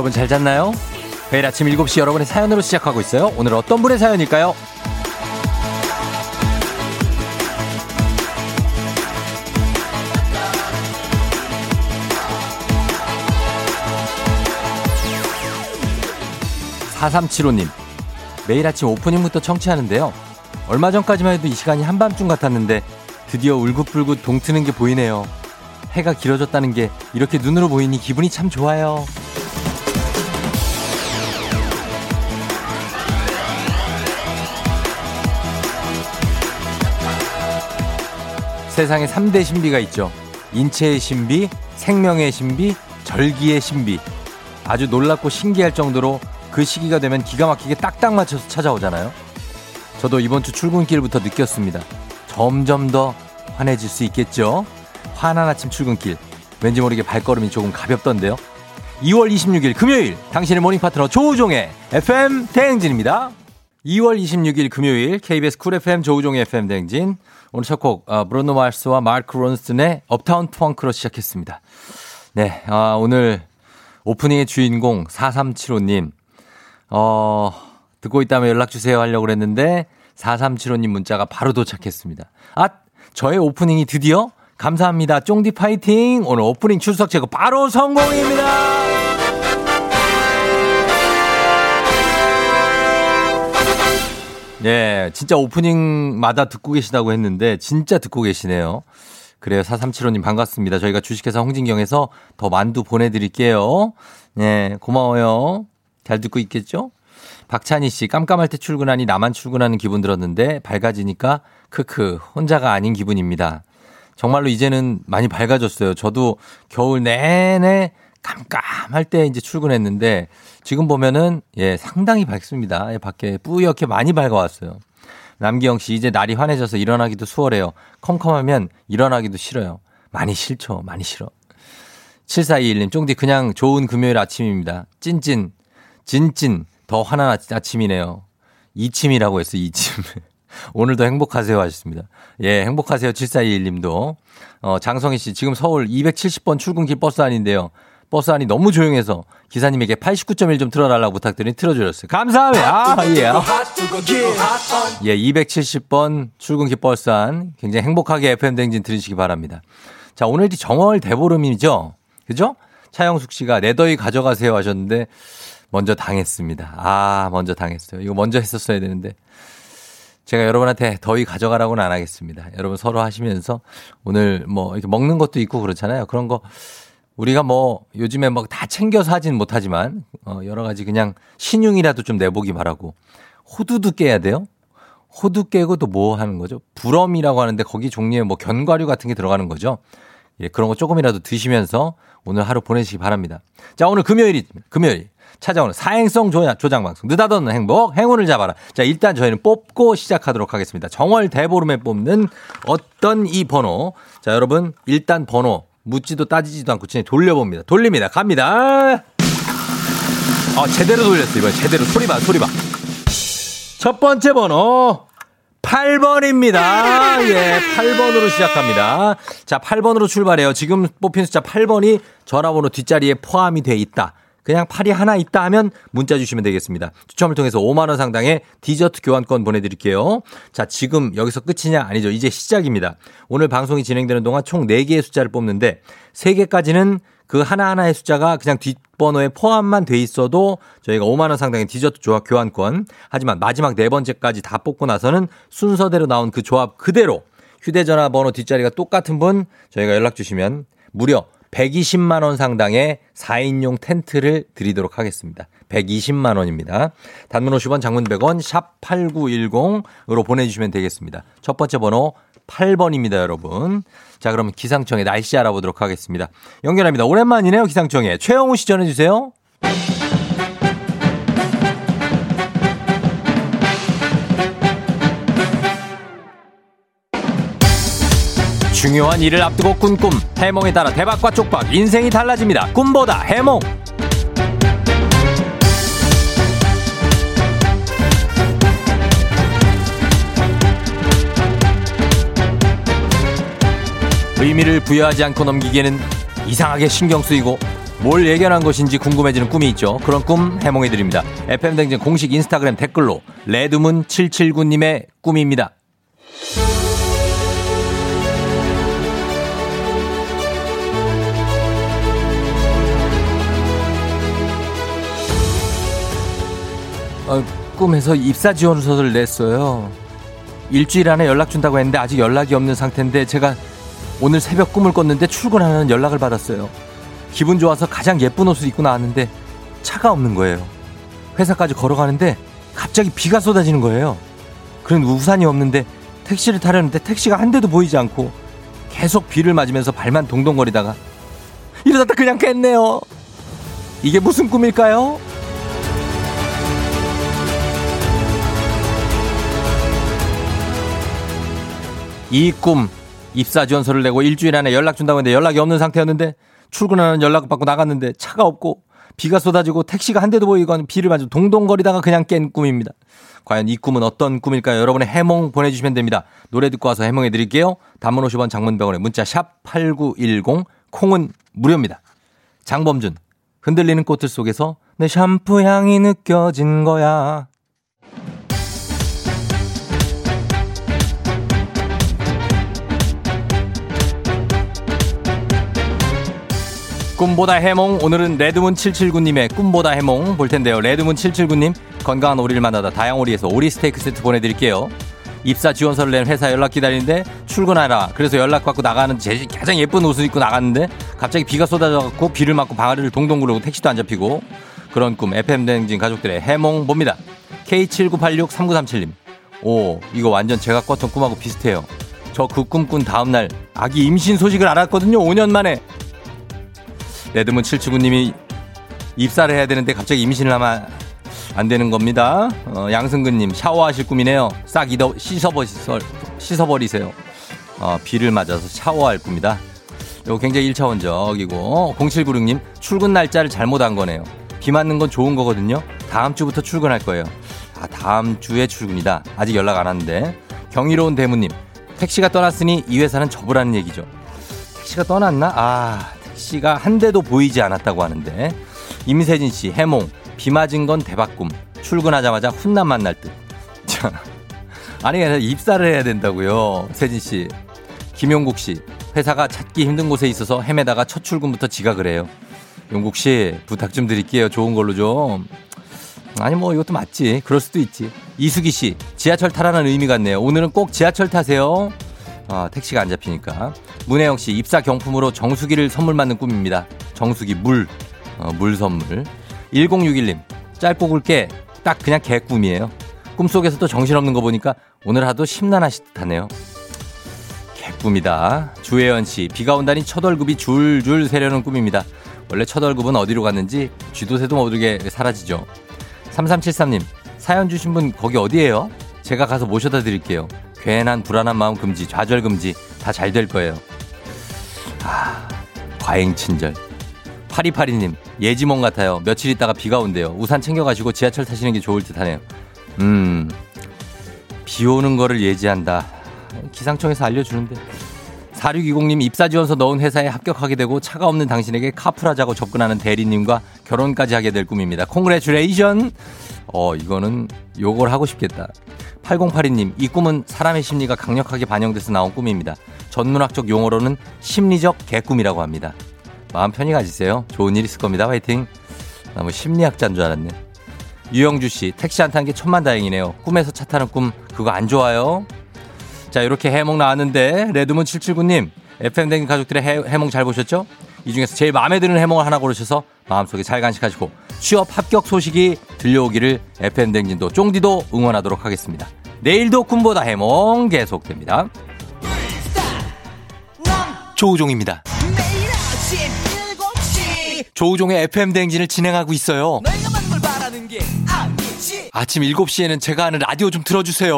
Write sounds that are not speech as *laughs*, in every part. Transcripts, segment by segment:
여러분 잘 잤나요? 매일 아침 7시 여러분의 사연으로 시작하고 있어요. 오늘 어떤 분의 사연일까요? 4375님, 매일 아침 오프닝부터 청취하는데요. 얼마 전까지만 해도 이 시간이 한밤중 같았는데 드디어 울긋불긋 동트는 게 보이네요. 해가 길어졌다는 게 이렇게 눈으로 보이니 기분이 참 좋아요. 세상에 3대 신비가 있죠. 인체의 신비, 생명의 신비, 절기의 신비. 아주 놀랍고 신기할 정도로 그 시기가 되면 기가 막히게 딱딱 맞춰서 찾아오잖아요. 저도 이번 주 출근길부터 느꼈습니다. 점점 더 환해질 수 있겠죠? 환한 아침 출근길. 왠지 모르게 발걸음이 조금 가볍던데요. 2월 26일 금요일 당신의 morning 파트너 조우종의 FM 대행진입니다. 2월 26일 금요일 KBS 쿨 FM 조우종의 FM 대행진. 오늘 첫 곡 어, 브루노 마스와 마크 론슨의 Uptown Funk로 시작했습니다. 네, 아, 오늘 오프닝의 주인공 4375님 어, 듣고 있다면 연락주세요 하려고 그랬는데 4375님 문자가 바로 도착했습니다. 아, 저의 오프닝이 드디어 감사합니다. 쫑디 파이팅! 오늘 오프닝 출석 제거 바로 성공입니다! 네, 진짜 오프닝마다 듣고 계시다고 했는데 진짜 듣고 계시네요. 그래요. 4375님 반갑습니다. 저희가 주식회사 홍진경에서 더 만두 보내드릴게요. 네, 고마워요. 잘 듣고 있겠죠? 박찬희 씨, 깜깜할 때 출근하니 나만 출근하는 기분 들었는데 밝아지니까 크크, 혼자가 아닌 기분입니다. 정말로 이제는 많이 밝아졌어요. 저도 겨울 내내 깜깜할 때 이제 출근했는데 지금 보면은 예, 상당히 밝습니다. 예, 밖에 뿌옇게 많이 밝아왔어요. 남기영 씨, 이제 날이 환해져서 일어나기도 수월해요. 컴컴하면 일어나기도 싫어요. 많이 싫죠. 많이 싫어. 7421님, 쫑디 그냥 좋은 금요일 아침입니다. 찐찐, 진찐, 더 환한 아침이네요. 이침이라고 했어요, 이침. *laughs* 오늘도 행복하세요 하셨습니다. 예, 행복하세요. 7421님도. 어, 장성희 씨, 지금 서울 270번 출근길 버스 안인데요. 버스 안이 너무 조용해서 기사님에게 89.1좀 틀어달라고 부탁드리니 틀어주셨어요. 감사합니다. 아, 예. 예, 270번 출근길 버스 안 굉장히 행복하게 FM 대행진 들으시기 바랍니다. 자, 오늘이 정월 대보름이죠? 그죠? 차영숙 씨가 내 더위 가져가세요 하셨는데 먼저 당했습니다. 아, 먼저 당했어요. 이거 먼저 했었어야 되는데. 제가 여러분한테 더위 가져가라고는 안 하겠습니다. 여러분 서로 하시면서 오늘 뭐 이렇게 먹는 것도 있고 그렇잖아요. 그런 거 우리가 뭐 요즘에 막 다 챙겨서 하진 못하지만 어 여러 가지 그냥 신용이라도 좀 내보기 바라고 호두도 깨야 돼요. 호두 깨고 또 뭐 하는 거죠? 부럼이라고 하는데 거기 종류에 뭐 견과류 같은 게 들어가는 거죠. 예, 그런 거 조금이라도 드시면서 오늘 하루 보내시기 바랍니다. 자, 오늘 금요일이, 금요일. 찾아오는 사행성 조장 방송 느닷없는 행복 행운을 잡아라. 자 일단 저희는 뽑고 시작하도록 하겠습니다. 정월 대보름에 뽑는 어떤 이 번호. 자 여러분 일단 번호 묻지도 따지지도 않고 그냥 돌려봅니다. 돌립니다. 갑니다. 어 제대로 돌렸어 이번 제대로 소리 봐 소리 봐. 첫 번째 번호 8번입니다. *laughs* 예, 8번으로 시작합니다. 자, 8번으로 출발해요. 지금 뽑힌 숫자 8번이 전화번호 뒷자리에 포함이 돼 있다. 그냥 팔이 하나 있다 하면 문자 주시면 되겠습니다. 추첨을 통해서 5만원 상당의 디저트 교환권 보내드릴게요. 자, 지금 여기서 끝이냐? 아니죠. 이제 시작입니다. 오늘 방송이 진행되는 동안 총 4개의 숫자를 뽑는데 3개까지는 그 하나하나의 숫자가 그냥 뒷번호에 포함만 돼 있어도 저희가 5만원 상당의 디저트 조합 교환권. 하지만 마지막 네 번째까지 다 뽑고 나서는 순서대로 나온 그 조합 그대로 휴대전화 번호 뒷자리가 똑같은 분 저희가 연락 주시면 무려 120만 원 상당의 4인용 텐트를 드리도록 하겠습니다. 120만 원입니다. 단문 50원, 장문 100원, 샵 8910으로 보내주시면 되겠습니다. 첫 번째 번호 8번입니다, 여러분. 자, 그럼 기상청의 날씨 알아보도록 하겠습니다. 연결합니다. 오랜만이네요, 기상청에. 최영우 씨 전해주세요. 중요한 일을 앞두고 꾼 꿈, 해몽에 따라 대박과 쪽박, 인생이 달라집니다. 꿈보다 해몽! 의미를 부여하지 않고 넘기기에는 이상하게 신경 쓰이고 뭘 예견한 것인지 궁금해지는 꿈이 있죠. 그런 꿈 해몽해드립니다. FM댕진 공식 인스타그램 댓글로 레드문779님의 꿈입니다. 어, 꿈에서 입사 지원서를 냈어요. 일주일 안에 연락 준다고 했는데 아직 연락이 없는 상태인데 제가 오늘 새벽 꿈을 꿨는데 출근하는 연락을 받았어요. 기분 좋아서 가장 예쁜 옷을 입고 나왔는데 차가 없는 거예요. 회사까지 걸어가는데 갑자기 비가 쏟아지는 거예요. 그런 우산이 없는데 택시를 타려는데 택시가 한 대도 보이지 않고 계속 비를 맞으면서 발만 동동거리다가 이러다 그냥 깼네요. 이게 무슨 꿈일까요? 이꿈 입사 지원서를 내고 일주일 안에 연락 준다고 했는데 연락이 없는 상태였는데 출근하는 연락을 받고 나갔는데 차가 없고 비가 쏟아지고 택시가 한 대도 보이고 비를 맞으 동동거리다가 그냥 깬 꿈입니다. 과연 이 꿈은 어떤 꿈일까요? 여러분의 해몽 보내주시면 됩니다. 노래 듣고 와서 해몽해 드릴게요. 단문 50원 장문병원에 문자 샵 8910 콩은 무료입니다. 장범준 흔들리는 꽃들 속에서 내 샴푸 향이 느껴진 거야. 꿈보다 해몽 오늘은 레드문 779님의 꿈보다 해몽 볼 텐데요. 레드문 779님 건강한 오리를 만나다 다양오리에서 오리 스테이크 세트 보내드릴게요. 입사 지원서를 낸 회사 연락 기다리는데 출근하라. 그래서 연락 받고 나가는 제 가장 예쁜 옷을 입고 나갔는데 갑자기 비가 쏟아져갖고 비를 맞고 방아리를 동동 구르고 택시도 안 잡히고 그런 꿈 FM 대행진 가족들의 해몽 봅니다. K79863937님. 오 이거 완전 제가 꿨던 꿈하고 비슷해요. 저 그 꿈 꾼 다음날 아기 임신 소식을 알았거든요. 5년 만에. 레드문 779님이 입사를 해야 되는데 갑자기 임신을 하면 안 되는 겁니다. 어, 양승근님 샤워하실 꿈이네요. 싹 잊어, 씻어버리세요. 씻어버리세요. 어, 비를 맞아서 샤워할 꿈이다. 이거 굉장히 1차원적이고 0796님 출근 날짜를 잘못한 거네요. 비 맞는 건 좋은 거거든요. 다음 주부터 출근할 거예요. 아 다음 주에 출근이다. 아직 연락 안 왔는데 경이로운 대무님 택시가 떠났으니 이 회사는 접으라는 얘기죠. 택시가 떠났나? 아 씨가 한 대도 보이지 않았다고 하는데 임세진 씨 해몽 비 맞은 건 대박꿈 출근하자마자 훈남 만날 듯. 자, 아니 입사를 해야 된다고요 세진 씨. 김용국 씨 회사가 찾기 힘든 곳에 있어서 헤매다가 첫 출근부터 지각을 해요. 용국 씨 부탁 좀 드릴게요 좋은 걸로 좀. 아니 뭐 이것도 맞지 그럴 수도 있지. 이수기 씨 지하철 타라는 의미 같네요. 오늘은 꼭 지하철 타세요. 아, 택시가 안 잡히니까. 문혜영 씨 입사 경품으로 정수기를 선물 받는 꿈입니다. 정수기 물, 어, 물 선물. 1061님 짧고 굵게 딱 그냥 개꿈이에요. 꿈속에서도 정신없는 거 보니까 오늘 하도 심란하실 듯하네요. 개꿈이다. 주혜연 씨 비가 온다니 첫 월급이 줄줄 새려는 꿈입니다. 원래 첫 월급은 어디로 갔는지 쥐도 새도 모르게 사라지죠. 3373님 사연 주신 분 거기 어디예요? 제가 가서 모셔다 드릴게요. 괜한 불안한 마음 금지, 좌절 금지 다 잘 될 거예요. 아, 과잉 친절. 파리파리님, 예지몽 같아요. 며칠 있다가 비가 온대요. 우산 챙겨가시고 지하철 타시는 게 좋을 듯 하네요. 음, 비 오는 거를 예지한다. 기상청에서 알려주는데. 4620님 입사 지원서 넣은 회사에 합격하게 되고 차가 없는 당신에게 카풀하자고 접근하는 대리님과 결혼까지 하게 될 꿈입니다. 콩그레츄레이션! 어, 이거는 요걸 하고 싶겠다. 8082님, 이 꿈은 사람의 심리가 강력하게 반영돼서 나온 꿈입니다. 전문학적 용어로는 심리적 개꿈이라고 합니다. 마음 편히 가지세요. 좋은 일 있을 겁니다. 화이팅. 나뭐 심리학자인 줄 알았네. 유영주 씨, 택시 안 탄 게 천만 다행이네요. 꿈에서 차 타는 꿈, 그거 안 좋아요? 자, 이렇게 해몽 나왔는데, 레드문 779님, FM댕진 가족들의 해, 해몽 잘 보셨죠? 이 중에서 제일 마음에 드는 해몽을 하나 고르셔서 마음속에 잘 간직하시고 취업 합격 소식이 들려오기를 FM댕진도 쫑디도 응원하도록 하겠습니다. 내일도 꿈보다 해몽 계속됩니다. 조우종입니다. 조우종의 FM 대행진을 진행하고 있어요. 아침 7시에는 제가 하는 라디오 좀 틀어주세요.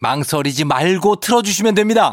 망설이지 말고 틀어주시면 됩니다.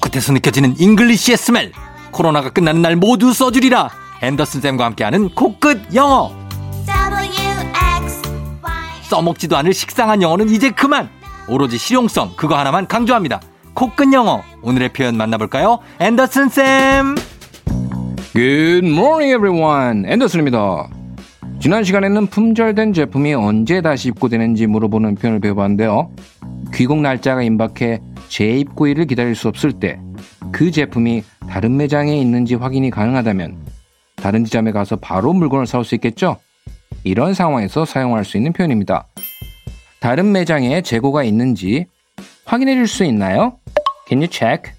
코끝에서 느껴지는 English의 smell. 코로나가 끝나는 날 모두 써주리라. 앤더슨 쌤과 함께하는 코끝 영어. 써먹지도 않을 식상한 영어는 이제 그만. 오로지 실용성 그거 하나만 강조합니다. 코끝 영어 오늘의 표현 만나볼까요? 앤더슨 쌤. Good morning everyone. 앤더슨입니다. 지난 시간에는 품절된 제품이 언제 다시 입고되는지 물어보는 표현을 배워봤는데요. 귀국 날짜가 임박해 재입고일을 기다릴 수 없을 때 그 제품이 다른 매장에 있는지 확인이 가능하다면 다른 지점에 가서 바로 물건을 사올 수 있겠죠? 이런 상황에서 사용할 수 있는 표현입니다. 다른 매장에 재고가 있는지 확인해 줄 수 있나요? Can you check?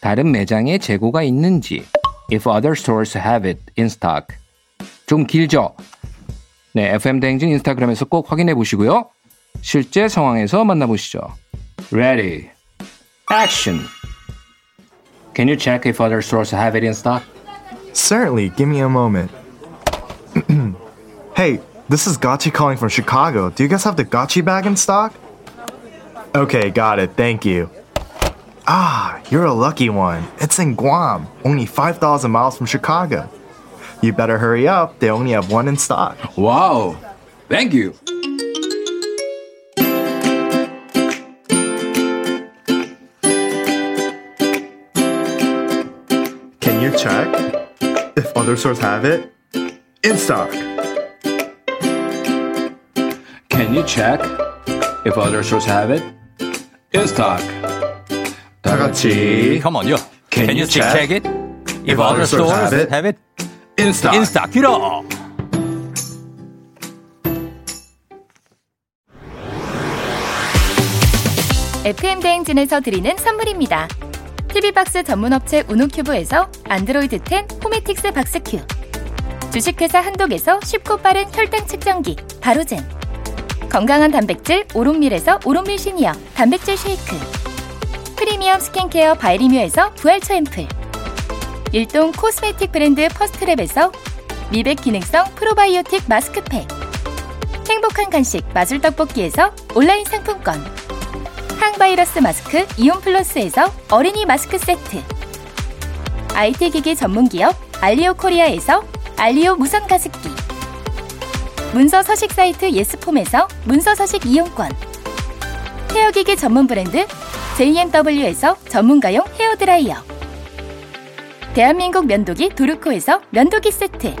다른 매장에 재고가 있는지 if other stores have it in stock. 좀 길죠? 네, FM 대행진 인스타그램에서 꼭 확인해 보시고요. 실제 상황에서 만나보시죠. Ready. Action. Can you check if other stores have it in stock? Certainly, give me a moment. *clears throat* hey, this is Gotchi calling from Chicago. Do you guys have the Gotchi bag in stock? Okay, got it. Thank you. Ah, you're a lucky one. It's in Guam, only 5,000 miles from Chicago. You better hurry up. They only have one in stock. Wow. Thank you. Can you check if other stores have it in stock? Can you check if other stores have it in stock? 다 같이 Come on, yo. Can Can you you check check it? If other stores have it In stock. 길어. FM 대행진에서 드리는 선물입니다. TV박스 전문업체 우노큐브에서 안드로이드 10 호메틱스 박스큐 주식회사 한독에서 쉽고 빠른 혈당 측정기 바로젠 건강한 단백질 오롯밀에서 오롯밀 시니어 단백질 쉐이크 프리미엄 스킨케어 바이리뮤에서 부활초 앰플 일동 코스메틱 브랜드 퍼스트랩에서 미백 기능성 프로바이오틱 마스크팩 행복한 간식 마술 떡볶이에서 온라인 상품권 항바이러스 마스크 이온 플러스에서 어린이 마스크 세트 IT 기기 전문 기업 알리오 코리아에서 알리오 무선 가습기 문서 서식 사이트 예스폼에서 문서 서식 이용권 헤어기기 전문 브랜드 JMW에서 전문가용 헤어드라이어 대한민국 면도기 도르코에서 면도기 세트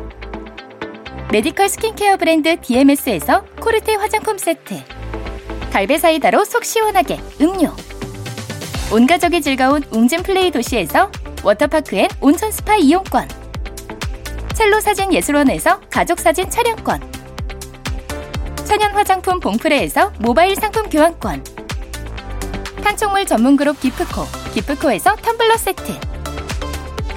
메디컬 스킨케어 브랜드 DMS에서 코르테 화장품 세트 갈배 사이다로 속 시원하게 음료. 온 가족이 즐거운 웅진 플레이 도시에서 워터파크 and 온천 스파 이용권. 첼로 사진 예술원에서 가족 사진 촬영권. 천연 화장품 봉프레에서 모바일 상품 교환권. 판촉물 전문 그룹 기프코, 기프코에서 텀블러 세트.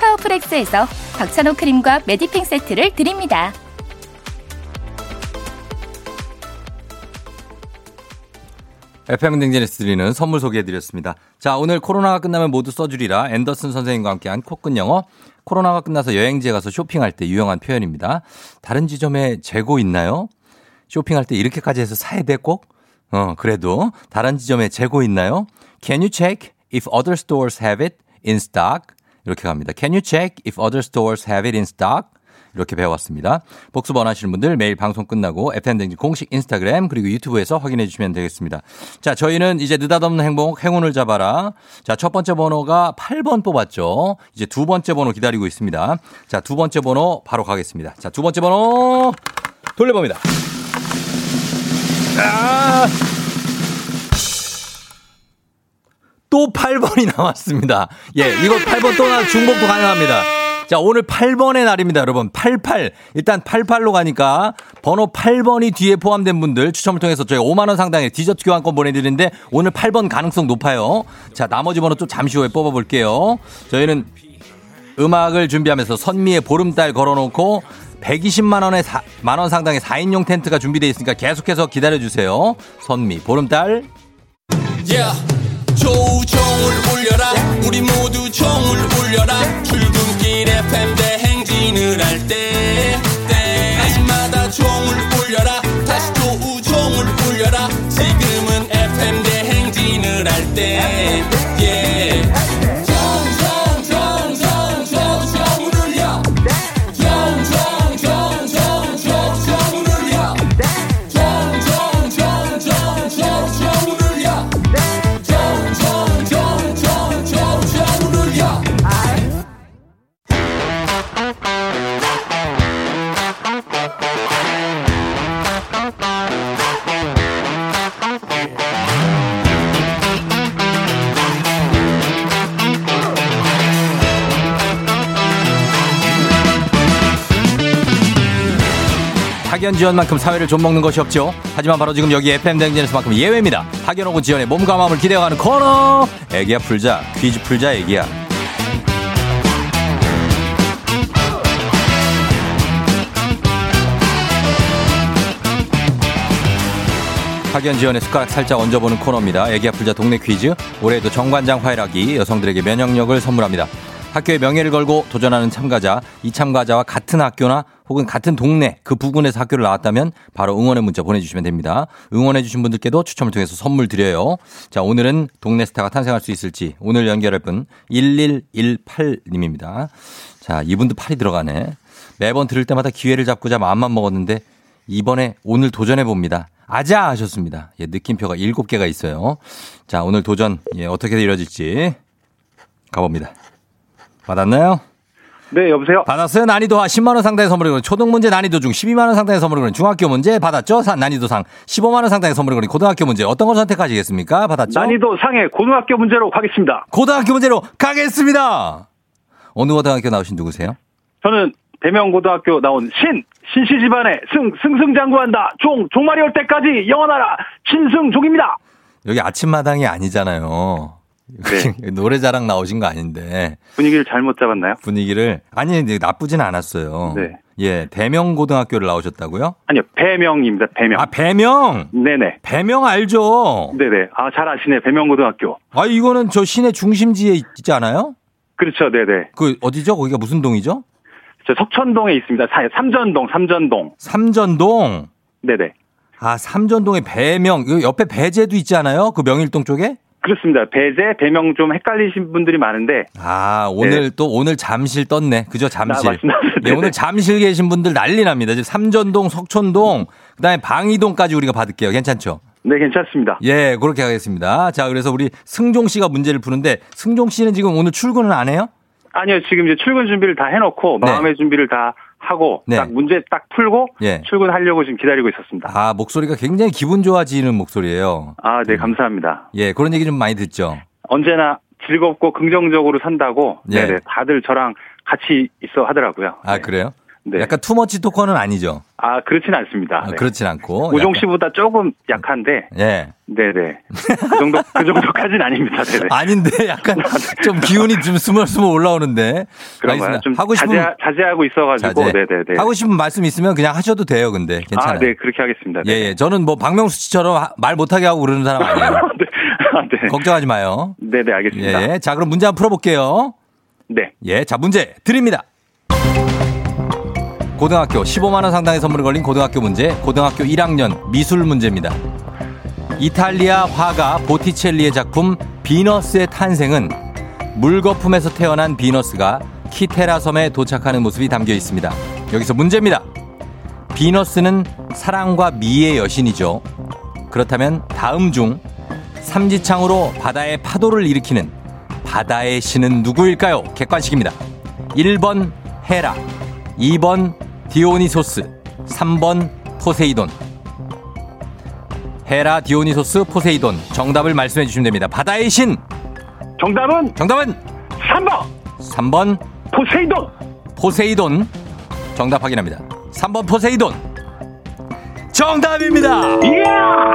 파워플렉스에서 박찬호 크림과 메디핑 세트를 드립니다. FM 대행진에서 드리는 선물 소개해드렸습니다. 자, 오늘 코로나가 끝나면 모두 써주리라 앤더슨 선생님과 함께한 코끝 영어. 코로나가 끝나서 여행지에 가서 쇼핑할 때 유용한 표현입니다. 다른 지점에 재고 있나요? 쇼핑할 때 이렇게까지 해서 사야 돼 꼭? 어, 그래도 다른 지점에 재고 있나요? Can you check if other stores have it in stock? 이렇게 갑니다. Can you check if other stores have it in stock? 이렇게 배워왔습니다. 복습 원하시는 분들 매일 방송 끝나고 FM댕진 공식 인스타그램 그리고 유튜브에서 확인해 주시면 되겠습니다. 자, 저희는 이제 느닷없는 행복 행운을 잡아라. 자, 첫 번째 번호가 8번 뽑았죠. 이제 두 번째 번호 기다리고 있습니다. 자, 두 번째 번호 바로 가겠습니다. 자, 두 번째 번호 돌려봅니다. 아! 또 8번이 *laughs* 나왔습니다. 예, 이거 8번 또 나 중복도 가능합니다. 자, 오늘 8번의 날입니다, 여러분. 88. 일단 88로 가니까 번호 8번이 뒤에 포함된 분들 추첨을 통해서 저희 5만원 상당의 디저트 교환권 보내드리는데 오늘 8번 가능성 높아요. 자, 나머지 번호 좀 잠시 후에 뽑아볼게요. 저희는 음악을 준비하면서 선미의 보름달 걸어놓고 120만 원의 사, 만원 상당의 4인용 텐트가 준비되어 있으니까 계속해서 기다려 주세요. 선미, 보름달. Yeah. 조우종을 울려라. 우리 모두 종을 울려라. 출근길 FM 대행진을 할 때 때마다 종을 울려라 학연 지원만큼 사회를 좀 먹는 것이 없죠. 하지만 바로 지금 여기 FM 댕진에서만큼 예외입니다. 혹은 지원의 몸과 마음을 기대어가는 코너. 애기야 풀자 퀴즈 풀자 애기야. 학연 지원의 숟가락 살짝 얹어보는 코너입니다. 애기야 풀자 동네 퀴즈. 올해도 정관장 화이락이 여성들에게 면역력을 선물합니다. 학교의 명예를 걸고 도전하는 참가자, 이 참가자와 같은 학교나 혹은 같은 동네 그 부근에서 학교를 나왔다면 바로 응원의 문자 보내주시면 됩니다. 응원해주신 분들께도 추첨을 통해서 선물 드려요. 자, 오늘은 동네 스타가 탄생할 수 있을지 오늘 연결할 분 1118님입니다. 자, 이분도 팔이 들어가네. 매번 들을 때마다 기회를 잡고자 마음만 먹었는데 이번에 오늘 도전해 봅니다. 아자 하셨습니다. 예, 느낌표가 7개가 있어요. 자, 오늘 도전 예, 어떻게 이뤄질지 가봅니다. 받았나요? 네, 여보세요? 받았어요. 난이도하 10만 원 상당의 선물을 거는 초등 문제 난이도 중 12만 원 상당의 선물을 거는 중학교 문제 받았죠? 사- 난이도 상 15만 원 상당의 선물을 거는 고등학교 문제 어떤 걸 선택하시겠습니까? 받았죠? 난이도 상해 고등학교 문제로 가겠습니다. 고등학교 문제로 가겠습니다. 어느 고등학교 나오신 누구세요? 저는 대명고등학교 나온 신, 신씨 집안에 승, 승승장구한다. 종, 종말이 올 때까지 영원하라. 신승종입니다. 여기 아침마당이 아니잖아요. 네. *laughs* 노래 자랑 나오신 거 아닌데 분위기를 잘못 잡았나요? 분위기를 아니 나쁘진 않았어요. 네. 예, 대명고등학교를 나오셨다고요? 아니요, 배명입니다. 배명. 아 배명, 네네. 배명 알죠? 네네. 아, 잘 아시네. 배명 고등학교. 아 이거는 저 시내 중심지에 있지 않아요? 그렇죠. 네네. 그 어디죠? 거기가 무슨 동이죠? 저 석천동에 있습니다. 사- 삼전동, 삼전동. 삼전동. 네네. 아 삼전동에 배명. 그 옆에 배제도 있지 않아요? 그 명일동 쪽에? 그렇습니다. 배제, 배명 좀 헷갈리신 분들이 많은데. 아 오늘 또 오늘 잠실 떴네. 그죠? 잠실. 아, 네네. 오늘 잠실 계신 분들 난리 납니다. 지금 삼전동, 석촌동, 그다음에 방이동까지 우리가 받을게요. 괜찮죠? 네, 괜찮습니다. 예, 그렇게 하겠습니다. 자, 그래서 우리 승종 씨가 문제를 푸는데 승종 씨는 지금 오늘 출근은 안 해요? 아니요, 지금 이제 출근 준비를 다 해놓고 네. 마음의 준비를 다 하고 네. 딱 문제 딱 풀고 예. 출근하려고 지금 기다리고 있었습니다. 아, 목소리가 굉장히 기분 좋아지는 목소리예요. 아, 네, 감사합니다. 예, 그런 얘기 좀 많이 듣죠. 언제나 즐겁고 긍정적으로 산다고 예. 네네, 다들 저랑 같이 있어 하더라고요. 아, 네. 그래요? 네. 약간 투머치 토커는 아니죠. 아, 그렇진 않습니다. 아, 네. 그렇진 않고. 우종 씨보다 조금 약한데, 예. 네네. 그 정도, 그 정도까지는 아닙니다. 네네. 아닌데 약간 좀 기운이 좀 스멀스멀 올라오는데. 그런가요? 좀 하고 싶은 자제, 자제하고 있어가지고, 자제. 네네네. 하고 싶은 말씀 있으면 그냥 하셔도 돼요. 근데 괜찮아요. 아, 네, 그렇게 하겠습니다. 예, 네. 예. 저는 뭐 박명수 씨처럼 하- 말 못하게 하고 그러는 사람 아니에요. *laughs* 네. 아, 네. 걱정하지 마요. 네네, 알겠습니다. 예. 자, 그럼 문제 한번 풀어볼게요. 네. 예, 자, 문제 드립니다. 고등학교 15만원 상당의 선물이 걸린 고등학교 문제, 고등학교 1학년 미술 문제입니다. 이탈리아 화가 보티첼리의 작품 비너스의 탄생은 물거품에서 태어난 비너스가 키테라 섬에 도착하는 모습이 담겨 있습니다. 여기서 문제입니다. 비너스는 사랑과 미의 여신이죠. 그렇다면 다음 중 삼지창으로 바다의 파도를 일으키는 바다의 신은 누구일까요? 객관식입니다. 1번 헤라, 2번 디오니소스, 3번 포세이돈. 헤라, 디오니소스, 포세이돈. 정답을 말씀해 주시면 됩니다. 바다의 신. 정답은 정답은 3번 3번 포세이돈. 포세이돈. 정답 확인합니다. 3번 포세이돈. 정답입니다. 이야!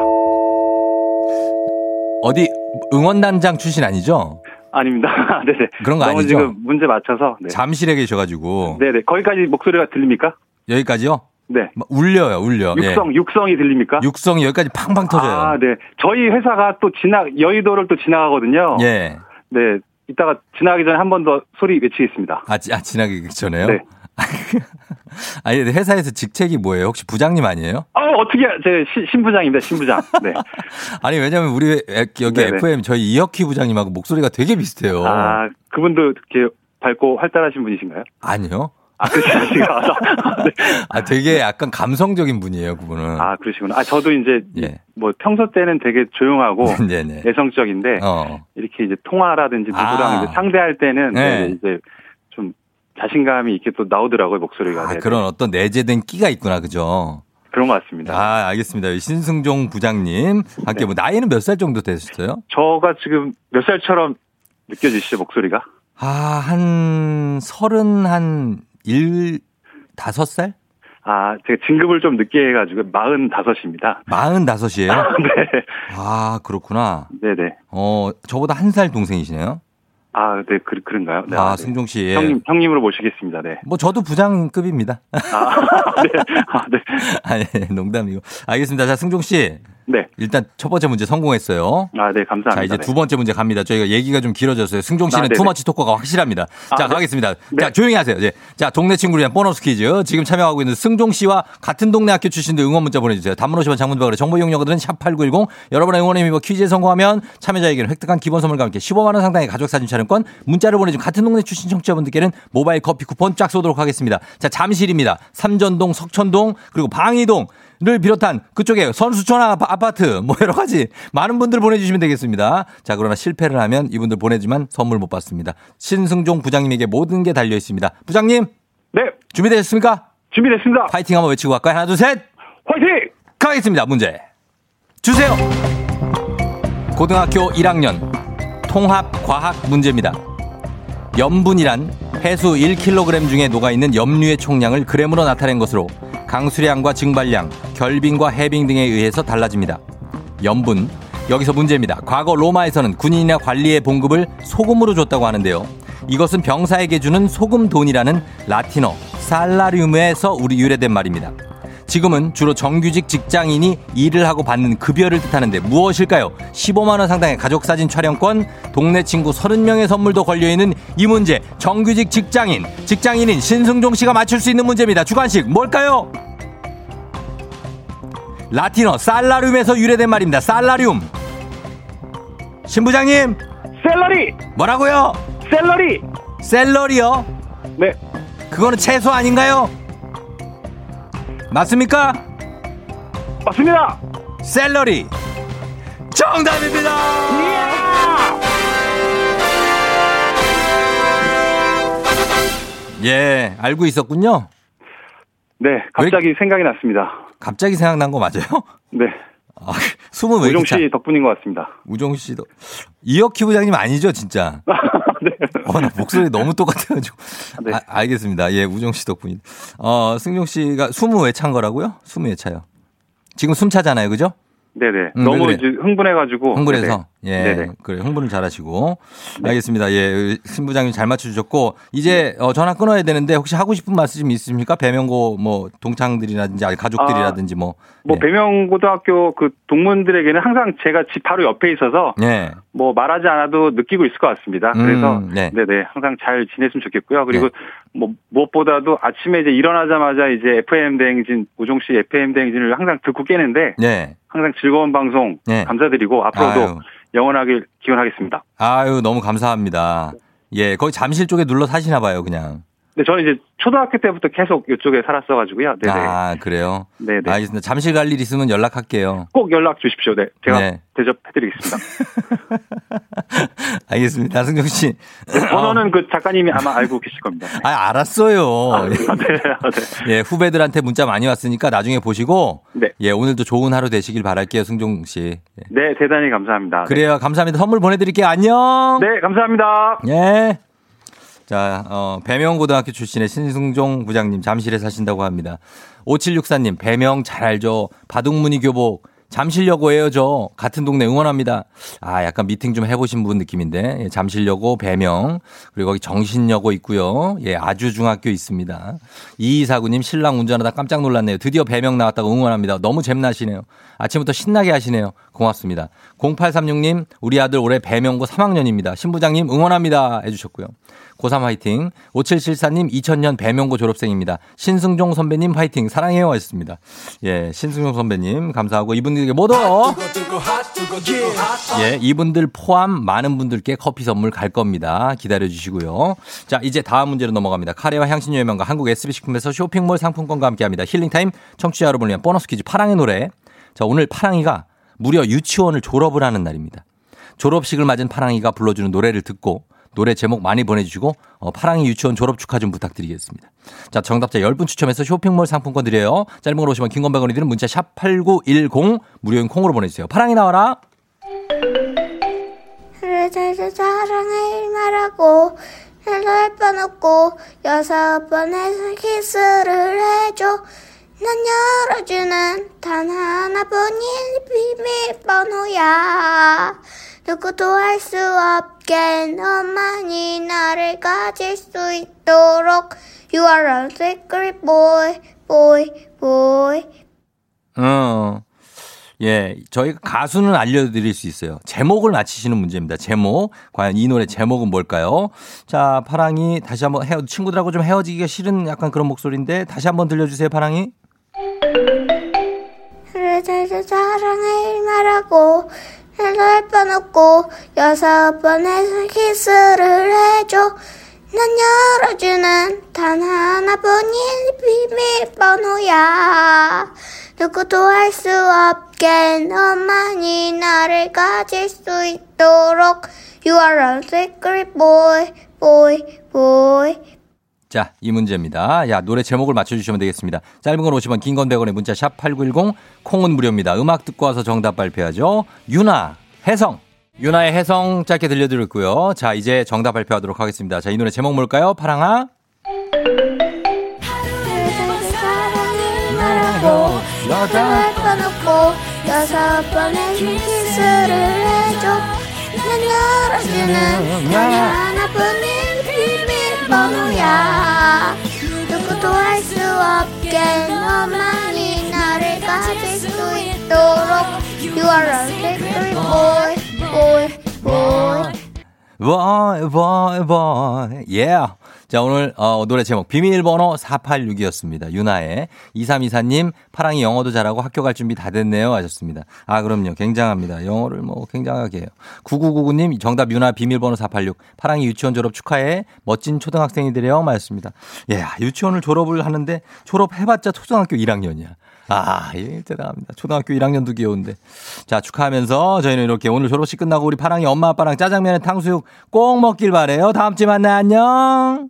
어디 응원단장 출신 아니죠? 아닙니다. *laughs* 네네. 그런 거 아니죠? 지금 문제 맞춰서. 네. 잠실에 계셔가지고 네네. 거기까지 목소리가 들립니까? 여기까지요? 네. 막 울려요, 울려. 예. 육성, 육성이 들립니까? 육성이 여기까지 팡팡 터져요. 아, 네. 저희 회사가 또 지나, 여의도를 또 지나가거든요. 예. 네. 이따가 지나가기 전에 한 번 더 소리 외치겠습니다. 아, 지, 아 지나기 전에요? 네. *laughs* 아니, 회사에서 직책이 뭐예요? 혹시 부장님 아니에요? 어, 어떻게, 제 시- 신부장입니다, 신부장. 네. *laughs* 아니, 왜냐면 우리 애- 여기 네네. FM 저희 이혁희 부장님하고 목소리가 되게 비슷해요. 아, 그분도 이렇게 밝고 활달하신 분이신가요? 아니요? 아, 그러시구나. *laughs* 네. 아, 되게 약간 감성적인 분이에요, 그분은. 아, 그러시구나. 아, 저도 이제, 예. 뭐, 평소 때는 되게 조용하고, 네네. *laughs* 내성적인데, 어. 이렇게 이제 통화라든지 누구랑 아. 이제 상대할 때는, 네. 네, 이제 좀 자신감이 이렇게 또 나오더라고요, 목소리가. 아, 네. 그런 어떤 내재된 끼가 있구나, 그죠? 그런 것 같습니다. 아, 알겠습니다. 신승종 부장님. 함께 네. 뭐, 나이는 몇 살 정도 되셨어요? 저가 지금 몇 살처럼 느껴지시죠, 목소리가? 아, 한, 서른, 한, 일, 다섯 살? 아, 제가 진급을 좀 늦게 해가지고, 45입니다. 마흔 다섯이에요? 네. 아, 그렇구나. 네네. 어, 저보다 한 살 동생이시네요? 아, 네, 그, 그런가요? 네, 아, 네. 승종 씨. 예. 형님, 형님으로 모시겠습니다, 네. 뭐, 저도 부장급입니다. 아, *laughs* 네. 아, 네. *laughs* 아니, 농담이고. 알겠습니다. 자, 승종 씨. 네. 일단 첫 번째 문제 성공했어요. 아, 네, 감사합니다. 자, 이제 네. 두 번째 문제 갑니다. 저희가 얘기가 좀 길어졌어요. 승종 씨는 아. 투머치 토커가 확실합니다. 자, 아, 네. 가겠습니다. 네. 자, 조용히 하세요. 이제. 자, 동네 친구를 위한 보너스 퀴즈. 지금 참여하고 있는 승종 씨와 같은 동네 학교 출신들 응원 문자 보내주세요. 단문 50원 장문박으로 정보 이용료들은 샵8910. 여러분의 응원의 힘입어 퀴즈에 성공하면 참여자에게는 획득한 기본 선물과 함께 15만원 상당의 가족사진 촬영권, 문자를 보내준 같은 동네 출신 청취자분들께는 모바일 커피 쿠폰 쫙 쏘도록 하겠습니다. 자, 잠실입니다. 삼전동, 석천동, 그리고 방이동. 를 비롯한 그쪽에 선수촌 아파- 아파트 뭐 여러 가지 많은 분들 보내주시면 되겠습니다. 자 그러나 실패를 하면 이분들 보내지만 선물 못 받습니다. 신승종 부장님에게 모든 게 달려 있습니다. 부장님 네, 준비되셨습니까? 준비됐습니다. 파이팅 한번 외치고 갈까요? 하나 둘 셋. 화이팅! 가겠습니다. 문제 주세요. 고등학교 1학년 통합 과학 문제입니다. 염분이란 해수 1kg 중에 녹아있는 염류의 총량을 그램으로 나타낸 것으로 강수량과 증발량, 결빙과 해빙 등에 의해서 달라집니다. 염분. 여기서 문제입니다. 과거 로마에서는 군인이나 관리의 봉급을 소금으로 줬다고 하는데요. 이것은 병사에게 주는 소금 돈이라는 라틴어 살라리움에서 우리 유래된 말입니다. 지금은 주로 정규직 직장인이 일을 하고 받는 급여를 뜻하는데 무엇일까요? 15만원 상당의 가족사진 촬영권, 동네 친구 30명의 선물도 걸려있는 이 문제, 정규직 직장인, 직장인인 신승종 씨가 맞출 수 있는 문제입니다. 주관식, 뭘까요? 라틴어 살라리움에서 유래된 말입니다. 살라리움. 신부장님, 샐러리! 뭐라고요? 샐러리! 샐러리요? 네, 그거는 채소 아닌가요? 맞습니까? 맞습니다! 샐러리 정답입니다. 예, 알고 있었군요. 네, 갑자기 생각이 났습니다. 갑자기 생각난 거 맞아요? 네, 아, 숨은 왜 우종 이렇게 차? 씨 덕분인 것 같습니다. 우종 씨도 이혁희 부장님 아니죠, 진짜? *laughs* 네. *laughs* 어, 나 목소리 너무 똑같아가지고. 네. 아, 알겠습니다. 예, 우종 씨 덕분이. 어, 승용 씨가 숨은 왜찬 거라고요? 숨은 왜 차요? 지금 숨 차잖아요, 그죠? 네네. 음, 너무 왜 그래? 이제 흥분해가지고. 흥분해서 예 네네. 네. 그래 흥분을 잘하시고 알겠습니다 예 신부장님 잘 맞춰주셨고 이제 어, 전화 끊어야 되는데 혹시 하고 싶은 말씀 있으십니까 배명고 뭐 동창들이라든지 아니 가족들이라든지 뭐뭐 배명고등학교 그 동문들에게는 항상 제가 집 바로 옆에 있어서 예. 뭐 말하지 않아도 느끼고 있을 것 같습니다. 음, 그래서 네. 네네 항상 잘 지냈으면 좋겠고요. 그리고 네. 뭐 무엇보다도 아침에 이제 일어나자마자 이제 FM 대행진 우종 씨 FM 대행진을 항상 듣고 깨는데 네. 항상 즐거운 방송 네. 감사드리고 앞으로도 아유. 영원하길 기원하겠습니다. 아유 너무 감사합니다 예, 거기 잠실 쪽에 눌러 사시나 봐요, 그냥. 네, 저는 이제 초등학교 때부터 계속 이쪽에 살았어가지고요. 네네. 아, 그래요? 네네. 알겠습니다. 잠실 갈 일 있으면 연락할게요. 꼭 연락 주십시오. 네. 제가 네. 대접해드리겠습니다. *laughs* 알겠습니다. 승종 씨. 번호는 그 작가님이 아마 알고 계실 겁니다. 아, 알았어요. 아, 네. 아, 네. 예, 후배들한테 문자 많이 왔으니까 나중에 보시고 네. 예, 오늘도 좋은 하루 되시길 바랄게요, 승종 씨. 예. 네, 대단히 감사합니다. 네. 그래요. 감사합니다. 선물 보내드릴게요. 안녕. 네, 감사합니다. 예. 자, 어, 배명고등학교 출신의 신승종 부장님 잠실에 사신다고 합니다. 5764님, 배명 잘 알죠. 바둑무늬 교복. 잠실여고예요, 저. 같은 동네 응원합니다. 아, 약간 미팅 좀 해보신 분 느낌인데. 예, 잠실여고, 배명. 그리고 거기 정신여고 있고요. 예, 아주 중학교 있습니다. 2249님, 신랑 운전하다 깜짝 놀랐네요. 드디어 배명 나왔다고 응원합니다. 너무 잼나시네요. 아침부터 신나게 하시네요. 고맙습니다. 0836님, 우리 아들 올해 배명고 3학년입니다. 신부장님 응원합니다. 해주셨고요. 고3 화이팅. 5774님 2000년 배명고 졸업생입니다. 신승종 선배님 화이팅. 사랑해요. 하셨습니다. 예, 신승종 선배님 감사하고 이분들에 게 모두 예, 이분들 포함 많은 분들께 커피 선물 갈 겁니다. 기다려 주시고요. 자, 이제 다음 문제로 넘어갑니다. 카레와 향신료 의 명가 한국 SB식품에서 쇼핑몰 상품권과 함께합니다. 힐링타임 청취자 여러분을 위한 보너스 퀴즈 파랑의 노래. 자, 오늘 파랑이가 무려 유치원을 졸업을 하는 날입니다. 졸업식을 맞은 파랑이가 불러주는 노래를 듣고 노래 제목 많이 보내주시고 어, 파랑이 유치원 졸업 축하 좀 부탁드리겠습니다. 자 정답자 10분 추첨해서 쇼핑몰 상품권 드려요. 짧은 걸 오시면 긴건 100원이 드는 문자 샵 8910 무료인 콩으로 보내주세요. 파랑이 나와라. 잘잘 사랑을 말하고 여덟 번 웃고 여섯 번의 키스를 해줘 난 열어주는 단 하나뿐인 비밀번호야 누구도 알수 없게 너만이 나를 가질 수 있도록 You are a secret boy, boy, boy 어. 예, 저희가 가수는 알려드릴 수 있어요. 제목을 맞히시는 문제입니다. 제목. 과연 이 노래 제목은 뭘까요? 자, 파랑이 다시 한번 헤어, 친구들하고 좀 헤어지기가 싫은 약간 그런 목소리인데 다시 한번 들려주세요, 파랑이. 사랑을 말하고 번 웃고 여섯 번의 키스를 해줘. 난 열어주는 단 하나뿐인 비밀번호야. 누구도 알수 없게 너만이 나를 가질 수 있도록. You are a secret boy, boy, boy. 자, 이 문제입니다. 야, 노래 제목을 맞춰주시면 되겠습니다. 짧은 건 50원, 긴 건 100원의 문자 샵 8910, 콩은 무료입니다. 음악 듣고 와서 정답 발표하죠. 유나, 혜성. 유나의 혜성 짧게 들려드렸고요. 자, 이제 정답 발표하도록 하겠습니다. 자, 이 노래 제목 뭘까요? 파랑아? 비밀번호야 누구도 알 수 없게 너만이 나를 가질 수 있도록 You are a secret boy, boy, boy boy, boy, boy. Yeah. 자, 오늘, 어, 노래 제목, 비밀번호 486이었습니다. 유나의. 2324님, 파랑이 영어도 잘하고 학교 갈 준비 다 됐네요. 하셨습니다. 아, 그럼요. 굉장합니다. 영어를 뭐, 굉장하게 해요. 9999님, 정답 유나 비밀번호 486. 파랑이 유치원 졸업 축하해. 멋진 초등학생이 되려. 말했습니다. 예, 유치원을 졸업을 하는데, 졸업해봤자 초등학교 1학년이야. 아, 예, 대단합니다. 초등학교 1학년도 귀여운데. 자, 축하하면서 저희는 이렇게 오늘 졸업식 끝나고 우리 파랑이 엄마 아빠랑 짜장면에 탕수육 꼭 먹길 바래요. 다음 주에 만나 안녕.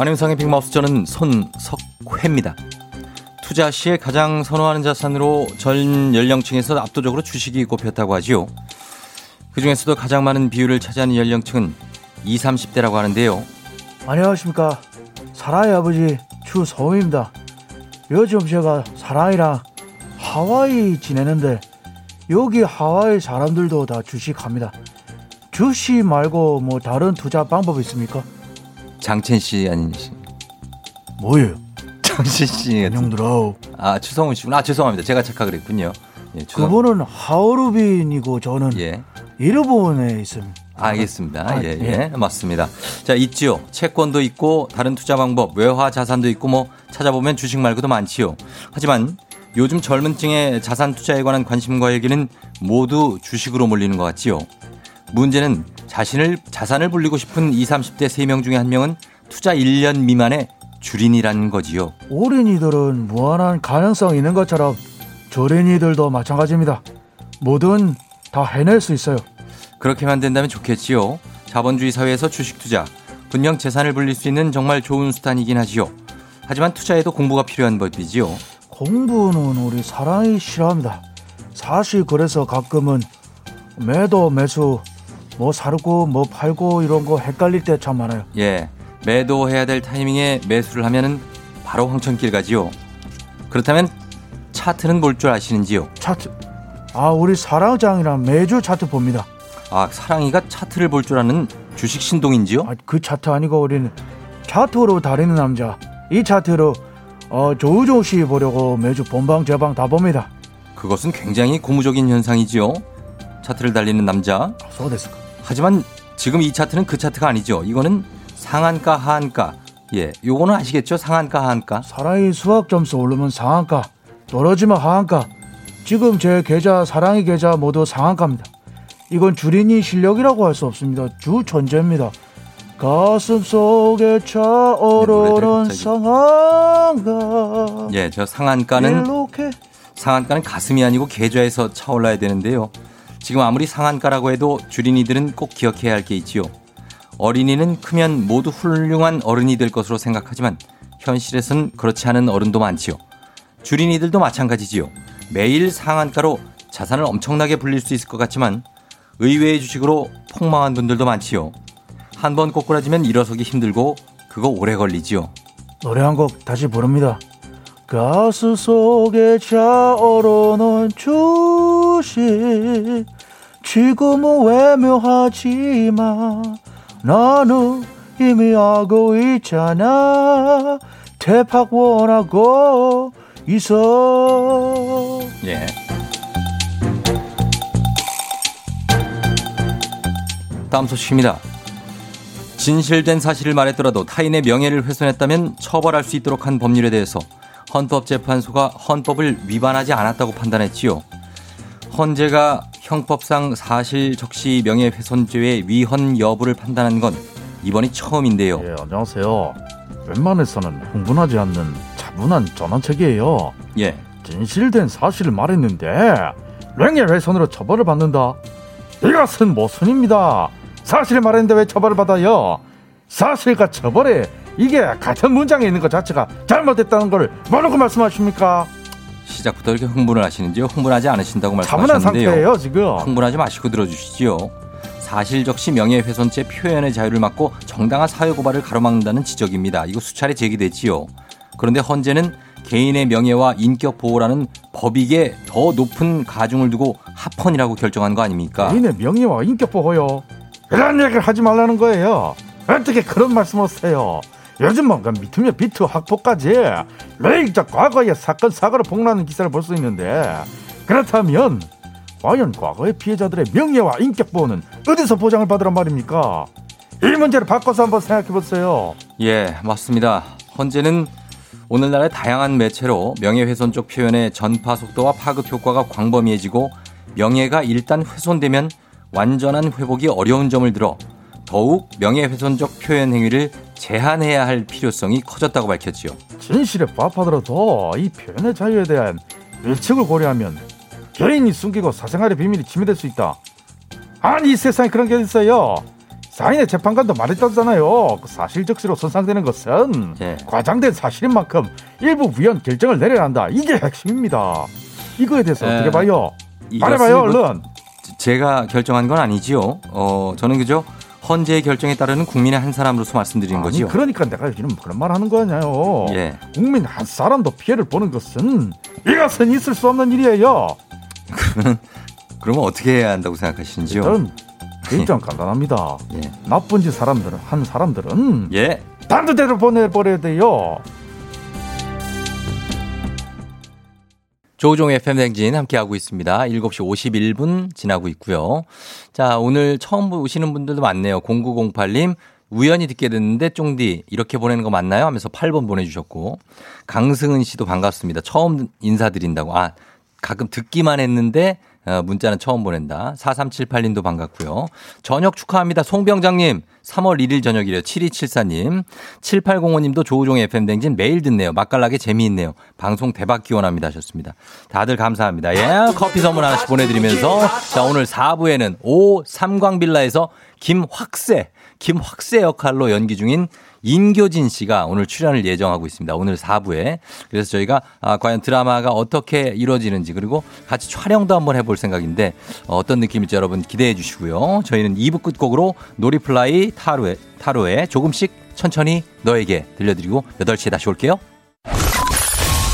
안녕상의 빅마우스 저는 손석회입니다. 투자 시에 가장 선호하는 자산으로 전 연령층에서 압도적으로 주식이 꼽혔다고 하지요. 그 중에서도 가장 많은 비율을 차지하는 연령층은 20, 30대라고 하는데요. 안녕하십니까. 사랑의 아버지 추성우입니다. 요즘 제가 사랑이랑 하와이 지내는데 여기 하와이 사람들도 다 주식합니다. 주식 말고 뭐 다른 투자 방법 있습니까? 장첸 씨 아니시? 뭐예요? 장첸 씨. 안녕들아. 아, 추성훈 씨구나. 아, 죄송합니다. 제가 착각을 했군요. 예. 그분은 하오르빈이고 저는 예. 일본에 있습니다. 알겠습니다. 아, 예, 예. 예, 맞습니다. 자, 있지요. 채권도 있고 다른 투자 방법, 외화 자산도 있고 뭐 찾아보면 주식 말고도 많지요. 하지만 요즘 젊은 층의 자산 투자에 관한 관심과 얘기는 모두 주식으로 몰리는 것 같지요. 문제는 자신을 자산을 불리고 싶은 20, 30대 3명 중에 한 명은 투자 1년 미만의 주린이라는 거지요. 어린이들은 무한한 가능성이 있는 것처럼 저린이들도 마찬가지입니다. 뭐든 다 해낼 수 있어요. 그렇게만 된다면 좋겠지요. 자본주의 사회에서 주식 투자 분명 재산을 불릴 수 있는 정말 좋은 수단이긴 하지요. 하지만 투자에도 공부가 필요한 법이지요. 공부는 우리 사랑이 싫어합니다. 사실 그래서 가끔은 매도 매수 뭐 사고 뭐 팔고 이런 거 헷갈릴 때 참 많아요. 예. 매도해야 될 타이밍에 매수를 하면은 바로 황천길 가지요. 그렇다면 차트는 볼 줄 아시는지요? 차트. 아 우리 사랑장이랑 매주 차트 봅니다. 아, 사랑이가 차트를 볼 줄 아는 주식 신동인지요? 아, 그 차트 아니고 우리는 차트로 다니는 남자. 이 차트로 어, 조우조우 씨 보려고 매주 본방 제방 다 봅니다. 그것은 굉장히 고무적인 현상이지요. 차트를 달리는 남자. 하지만 지금 이 차트는 그 차트가 아니죠. 이거는 상한가 하한가. 예, 요거는 아시겠죠? 상한가 하한가. 사랑이 수학 점수 오르면 상한가, 떨어지면 하한가. 지금 제 계좌 사랑이 계좌 모두 상한가입니다. 이건 주린이 실력이라고 할 수 없습니다. 주천재입니다. 가슴 속에 차오르는. 상한가. 예, 저 상한가는 상한가는 가슴이 아니고 계좌에서 차올라야 되는데요. 지금 아무리 상한가라고 해도 주린이들은 꼭 기억해야 할 게 있지요. 어린이는 크면 모두 훌륭한 어른이 될 것으로 생각하지만 현실에선 그렇지 않은 어른도 많지요. 주린이들도 마찬가지지요. 매일 상한가로 자산을 엄청나게 불릴 수 있을 것 같지만 의외의 주식으로 폭망한 분들도 많지요. 한 번 꼬꾸라지면 일어서기 힘들고 그거 오래 걸리지요. 노래 한 곡 다시 부릅니다. 가슴 속에 차오르는 주식 지금은 외면하지만 나는 이미 알고 있잖아 대박 원하고 있어 예. 다음 소식입니다. 진실된 사실을 말했더라도 타인의 명예를 훼손했다면 처벌할 수 있도록 한 법률에 대해서 헌법재판소가 헌법을 위반하지 않았다고 판단했지요. 헌재가 형법상 사실 적시 명예훼손죄의 위헌 여부를 판단한 건 이번이 처음인데요. 예 안녕하세요 웬만해서는 흥분하지 않는 차분한 전원책이에요 예. 진실된 사실을 말했는데 명예훼손으로 처벌을 받는다. 이것은 모순입니다. 사실을 말했는데 왜 처벌을 받아요? 사실과 처벌에 이게 같은 문장에 있는 것 자체가 잘못됐다는 걸 뭐라고 말씀하십니까? 시작부터 이렇게 흥분을 하시는지요? 흥분하지 않으신다고 말씀하셨는데요. 상태예요 지금. 흥분하지 마시고 들어주시지요. 사실 적시 명예훼손죄 표현의 자유를 막고 정당한 사회고발을 가로막는다는 지적입니다. 이거 수차례 제기됐지요. 그런데 헌재는 개인의 명예와 인격 보호라는 법익에 더 높은 가중을 두고 합헌이라고 결정한 거 아닙니까? 개인의 명예와 인격 보호요. 이런 얘기를 하지 말라는 거예요. 어떻게 그런 말씀을 하세요? 요즘 뭔가 미투면 학폭까지 매일 저 과거의 사건 사고를 폭로하는 기사를 볼 수 있는데 그렇다면 과연 과거의 피해자들의 명예와 인격 보호는 어디서 보장을 받으란 말입니까? 이 문제를 바꿔서 한번 생각해 보세요. 예, 맞습니다. 헌재는 오늘날의 다양한 매체로 명예훼손 쪽 표현의 전파 속도와 파급 효과가 광범위해지고 명예가 일단 훼손되면 완전한 회복이 어려운 점을 들어 더욱 명예훼손적 표현 행위를 제한해야 할 필요성이 커졌다고 밝혔지요. 진실에 부합하더라도 이 표현의 자유에 대한 일측을 고려하면 개인이 숨기고 사생활의 비밀이 침해될 수 있다. 아니 이 세상에 그런 게 있어요. 사인의 재판관도 말했다잖아요. 그 사실 적시로 손상되는 것은 예. 과장된 사실인 만큼 일부 위헌 결정을 내려야 한다. 이게 핵심입니다. 이거에 대해서 에, 어떻게 봐요? 말해봐요 뭐- 얼른. 제가 결정한 건 아니지요. 어, 저는 그저 헌재의 결정에 따르는 국민의 한 사람으로서 말씀드리는 거지요. 그러니까 내가 지금 그런 말 하는 거 아니에요. 예. 국민 한 사람도 피해를 보는 것은 이것은 있을 수 없는 일이에요. 그러면 그러면 어떻게 해야 한다고 생각하시는지요? 저는 일정 간단합니다. 예. 나쁜 짓 사람들은 한 사람들은 예. 단두대로 보내버려야 돼요. 조종의 FM댕진 함께하고 있습니다. 7시 51분 지나고 있고요. 자, 오늘 처음 오시는 분들도 많네요. 0908님, 우연히 듣게 됐는데 쫑디 이렇게 보내는 거 맞나요? 하면서 8번 보내주셨고 강승은 씨도 반갑습니다. 처음 인사드린다고. 아, 가끔 듣기만 했는데 어, 문자는 처음 보낸다. 4378님도 반갑고요. 저녁 축하합니다. 송병장님. 3월 1일 저녁이래요. 7274님. 7805님도 조우종의 FM댕진 매일 듣네요. 맛깔나게 재미있네요. 방송 대박 기원합니다 하셨습니다. 다들 감사합니다. 예, 커피 선물 하나씩 보내드리면서 자, 오늘 4부에는 오 삼광빌라에서 김확세, 김확세 역할로 연기 중인 인교진 씨가 오늘 출연을 예정하고 있습니다. 오늘 4부에. 그래서 저희가 아, 과연 드라마가 어떻게 이루어지는지 그리고 같이 촬영도 한번 해볼 생각인데 어, 어떤 느낌일지 여러분 기대해 주시고요. 저희는 2부 끝곡으로 놀이플라이 타로의, 타로의 조금씩 천천히 너에게 들려드리고 8시에 다시 올게요.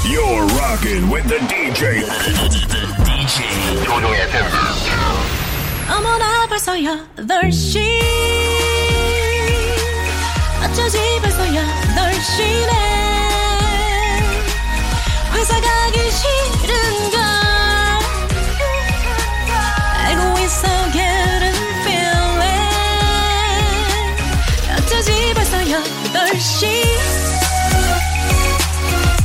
You're rocking with the DJ. DJ 조종의 FM. 어머나 벌써 8시 어쩌지 벌써 8시네 회사 가기 벌써 8시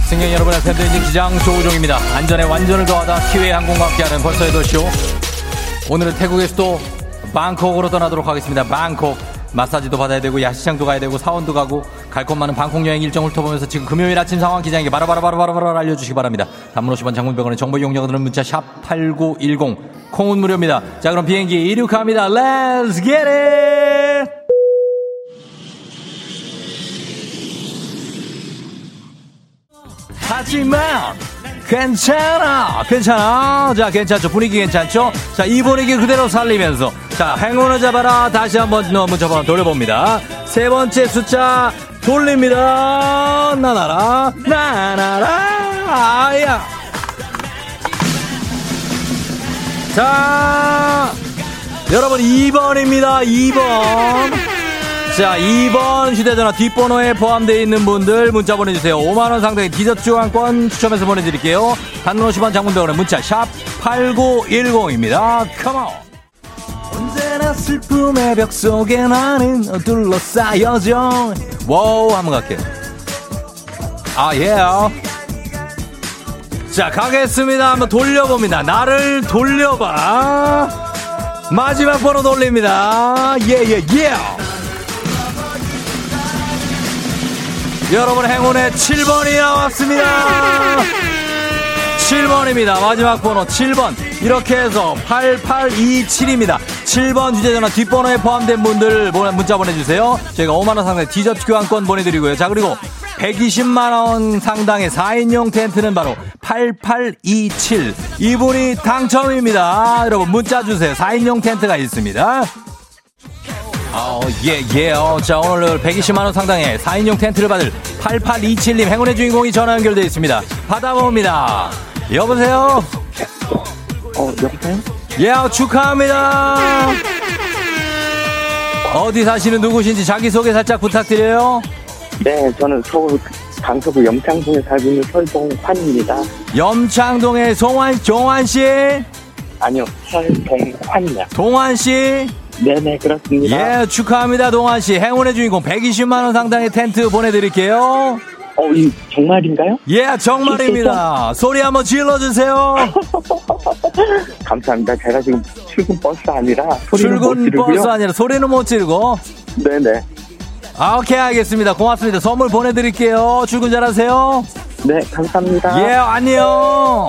승객 여러분의 팬데믹 기장 조우종입니다. 안전에 완전을 더하다 키웨이 항공과 함께하는 벌써의 도쇼. 오늘은 태국의 수도 방콕으로 떠나도록 하겠습니다. 방콕. 마사지도 받아야 되고 야시장도 가야 되고 사원도 가고 갈곳 많은 방콕 여행 일정 훑어보면서 지금 금요일 아침 상황 기장에게 바로바로바로바로 알려주시기 바랍니다. 단문 50원 장문병원의 정보 이용료들은 문자 샵 8910 콩은 무료입니다. 자 그럼 비행기 이륙합니다. Let's get it! 하지만 괜찮아. 괜찮아. 자 괜찮죠. 분위기 괜찮죠? 자 이 분위기 그대로 살리면서. 자 행운을 잡아라. 다시 한번 너 문자 번호 돌려봅니다. 세 번째 숫자 돌립니다. 나나라 나나라. 아야. 자 여러분 2번입니다. 2번 자, 2번 휴대전화 뒷번호에 포함되어 있는 분들 문자 보내주세요. 5만원 상당의 디저트 교환권 추첨해서 보내드릴게요. 단문 50원 장문 100원의 문자 샵 8910입니다. Come on! 언제나 슬픔의 벽 속에 나는 둘러싸여져. 와우, 한번 갈게요. 아, 예. 자, 가겠습니다. 한번 돌려봅니다. 나를 돌려봐. 마지막 번호 돌립니다. 예, 예, 예. 여러분 행운의 7번이 나왔습니다. 7번입니다. 마지막 번호 7번. 이렇게 해서 8827입니다. 7번 휴대전화 뒷번호에 포함된 분들 문자 보내주세요. 저희가 5만원 상당의 디저트 교환권 보내드리고요. 자, 그리고 120만원 상당의 4인용 텐트는 바로 8827. 이분이 당첨입니다. 여러분 문자 주세요. 4인용 텐트가 있습니다. 어, 예, 예. 어, 자, 오늘 120만원 상당의 4인용 텐트를 받을 8827님 행운의 주인공이 전화 연결되어 있습니다. 받아봅니다. 여보세요? 어, 여보세요? 예, 축하합니다. 어디 사시는 누구신지 자기소개 살짝 부탁드려요. 네, 저는 서울 강서구 염창동에 살고 있는 설동환입니다. 염창동의 송환, 종환 씨? 아니요, 설동환이요. 동환 씨? 네네, 그렇습니다. 예, 축하합니다, 동환 씨. 행운의 주인공 120만 원 상당의 텐트 보내드릴게요. 어, 이 정말인가요? 예, 정말입니다. 소리 한번 질러주세요. *laughs* 감사합니다. 제가 지금 출근 버스 아니라 소리는 출근. 버스 아니라 소리는 못 지르고. 네네. 아, 오케이, 알겠습니다. 고맙습니다. 선물 보내드릴게요. 출근 잘하세요. 네, 감사합니다. 예, 안녕.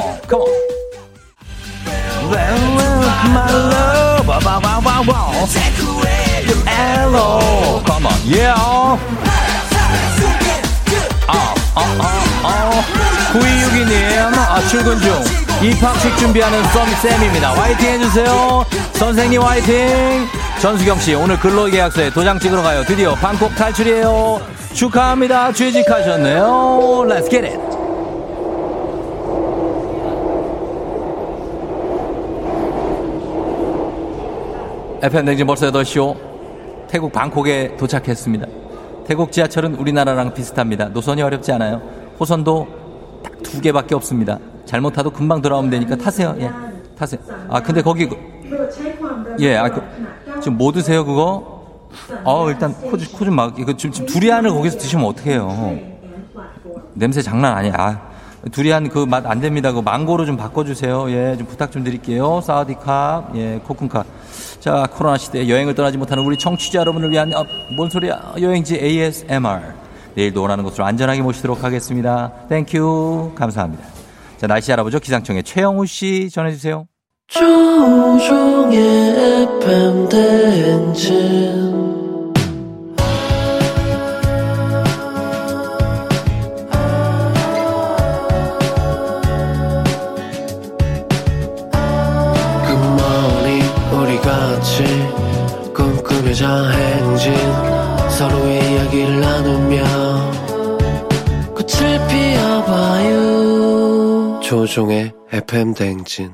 Love, yeah. 아, 아, 아, 아. 9262님, 아, 출근 중. 입학식 준비하는 썸쌤입니다. 화이팅 해주세요. 선생님 화이팅! 전수경 씨, 오늘 근로계약서에 도장 찍으러 가요. 드디어 방콕 탈출이에요. 축하합니다. 취직하셨네요. Let's get it! FM 댕진 벌써 8시오. 태국 방콕에 도착했습니다. 태국 지하철은 우리나라랑 비슷합니다. 노선이 어렵지 않아요. 호선도 딱 두 개밖에 없습니다. 잘못 타도 금방 돌아오면 되니까 타세요. 예. 타세요. 아, 근데 거기, 그- 예, 아, 그, 지금 뭐 드세요, 그거? 어, 일단 코, 좀- 코좀 막, 이거 지금, 지금 두리안을 거기서 드시면 어떡해요. 냄새 장난 아니야. 아, 두리안 그 맛 안 됩니다. 그 망고로 좀 바꿔주세요. 예, 좀 부탁 좀 드릴게요. สวัสดีครับ, 예, ขอบคุณครับ. 자, 코로나 시대에 여행을 떠나지 못하는 우리 청취자 여러분을 위한, 어, 뭔 소리야. 여행지 ASMR. 내일도 원하는 곳으로 안전하게 모시도록 하겠습니다. Thank you. 감사합니다. 자, 날씨 알아보죠. 기상청의 최영우 씨 전해주세요. 조종의 FM 대행진 조종의 FM 대행진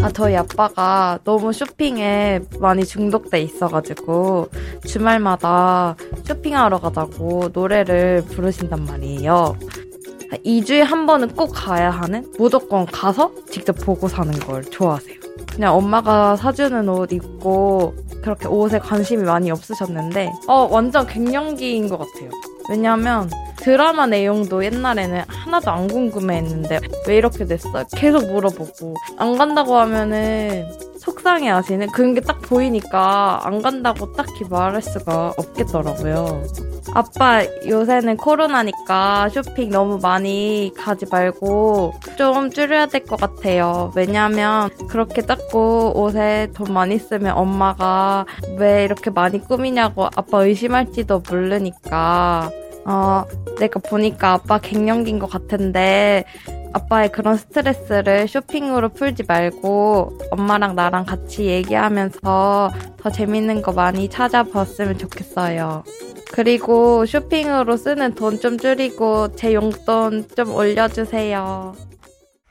아, 저희 아빠가 너무 쇼핑에 많이 중독돼 있어가지고 주말마다 쇼핑하러 가자고 노래를 부르신단 말이에요. 2주에 한 번은 꼭 가야 하는 무조건 가서 직접 보고 사는 걸 좋아하세요. 그냥 엄마가 사주는 옷 입고 그렇게 옷에 관심이 많이 없으셨는데 어 완전 갱년기인 것 같아요. 왜냐면 드라마 내용도 옛날에는 하나도 안 궁금해했는데 왜 이렇게 됐어? 계속 물어보고 안 간다고 하면은 속상해 하시는 그런 게 딱 보이니까 안 간다고 딱히 말할 수가 없겠더라고요. 아빠 요새는 코로나니까 쇼핑 너무 많이 가지 말고 좀 줄여야 될 것 같아요. 왜냐면 그렇게 자꾸 옷에 돈 많이 쓰면 엄마가 왜 이렇게 많이 꾸미냐고 아빠 의심할지도 모르니까 어, 내가 보니까 아빠 갱년기인 것 같은데 아빠의 그런 스트레스를 쇼핑으로 풀지 말고 엄마랑 나랑 같이 얘기하면서 더 재밌는 거 많이 찾아봤으면 좋겠어요. 그리고 쇼핑으로 쓰는 돈 좀 줄이고 제 용돈 좀 올려주세요.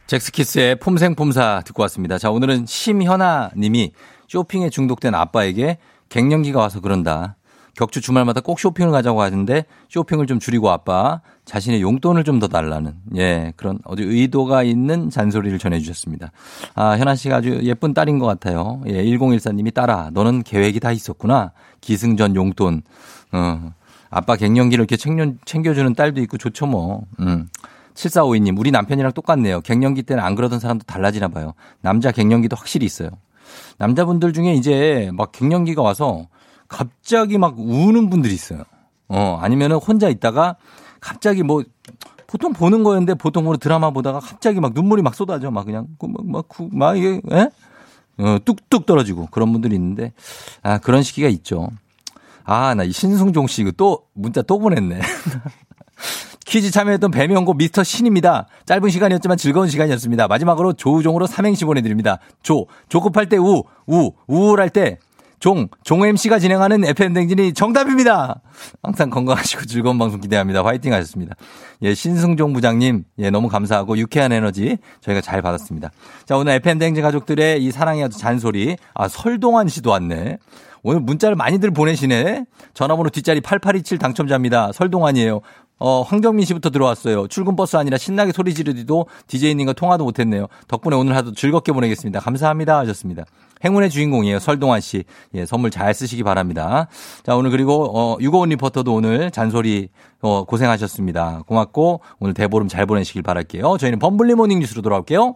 잭스키스의 폼생폼사 듣고 왔습니다. 자, 오늘은 심현아 님이 쇼핑에 중독된 아빠에게 갱년기가 와서 그런다. 격주 주말마다 꼭 쇼핑을 가자고 하는데 쇼핑을 좀 줄이고 아빠 자신의 용돈을 좀 더 달라는 예 그런 어디 의도가 있는 잔소리를 전해주셨습니다. 아 현아 씨가 아주 예쁜 딸인 것 같아요. 예 1014님이 딸아 너는 계획이 다 있었구나 기승전 용돈 어 아빠 갱년기를 이렇게 챙겨, 챙겨주는 딸도 있고 좋죠 뭐. 음. 7452님, 우리 남편이랑 똑같네요. 갱년기 때는 안 그러던 사람도 달라지나 봐요. 남자 갱년기도 확실히 있어요. 남자분들 중에 이제 막 갱년기가 와서 갑자기 막 우는 분들이 있어요. 어, 아니면은 혼자 있다가 갑자기 뭐 보통 보는 거였는데 보통 뭐 드라마 보다가 갑자기 막 눈물이 막 쏟아져. 막 그냥 그 막, 막, 구- 막 이게, 예? 어, 뚝뚝 떨어지고 그런 분들이 있는데 아, 그런 시기가 있죠. 아, 나 이 신승종 씨 이거 또 문자 또 보냈네. *laughs* 퀴즈 참여했던 배명고 미스터 신입니다. 짧은 시간이었지만 즐거운 시간이었습니다. 마지막으로 조우종으로 삼행시 보내드립니다. 조, 조급할 때 우, 우, 우울할 때 종, 종 MC가 진행하는 FM댕진이 정답입니다. 항상 건강하시고 즐거운 방송 기대합니다. 화이팅 하셨습니다. 예, 신승종 부장님, 예, 너무 감사하고 유쾌한 에너지 저희가 잘 받았습니다. 자, 오늘 FM댕진 가족들의 이 사랑의 잔소리. 아, 설동환 씨도 왔네. 오늘 문자를 많이들 보내시네. 전화번호 뒷자리 8827 당첨자입니다. 설동환이에요. 어, 황정민 씨부터 들어왔어요. 출근 버스 아니라 신나게 소리 지르디도 DJ님과 통화도 못했네요. 덕분에 오늘 하루 즐겁게 보내겠습니다. 감사합니다. 하셨습니다. 행운의 주인공이에요. 설동환 씨. 예, 선물 잘 쓰시기 바랍니다. 자, 오늘 그리고, 어, 유고원 리포터도 오늘 잔소리, 어, 고생하셨습니다. 고맙고, 오늘 대보름 잘 보내시길 바랄게요. 저희는 범블리 모닝 뉴스로 돌아올게요.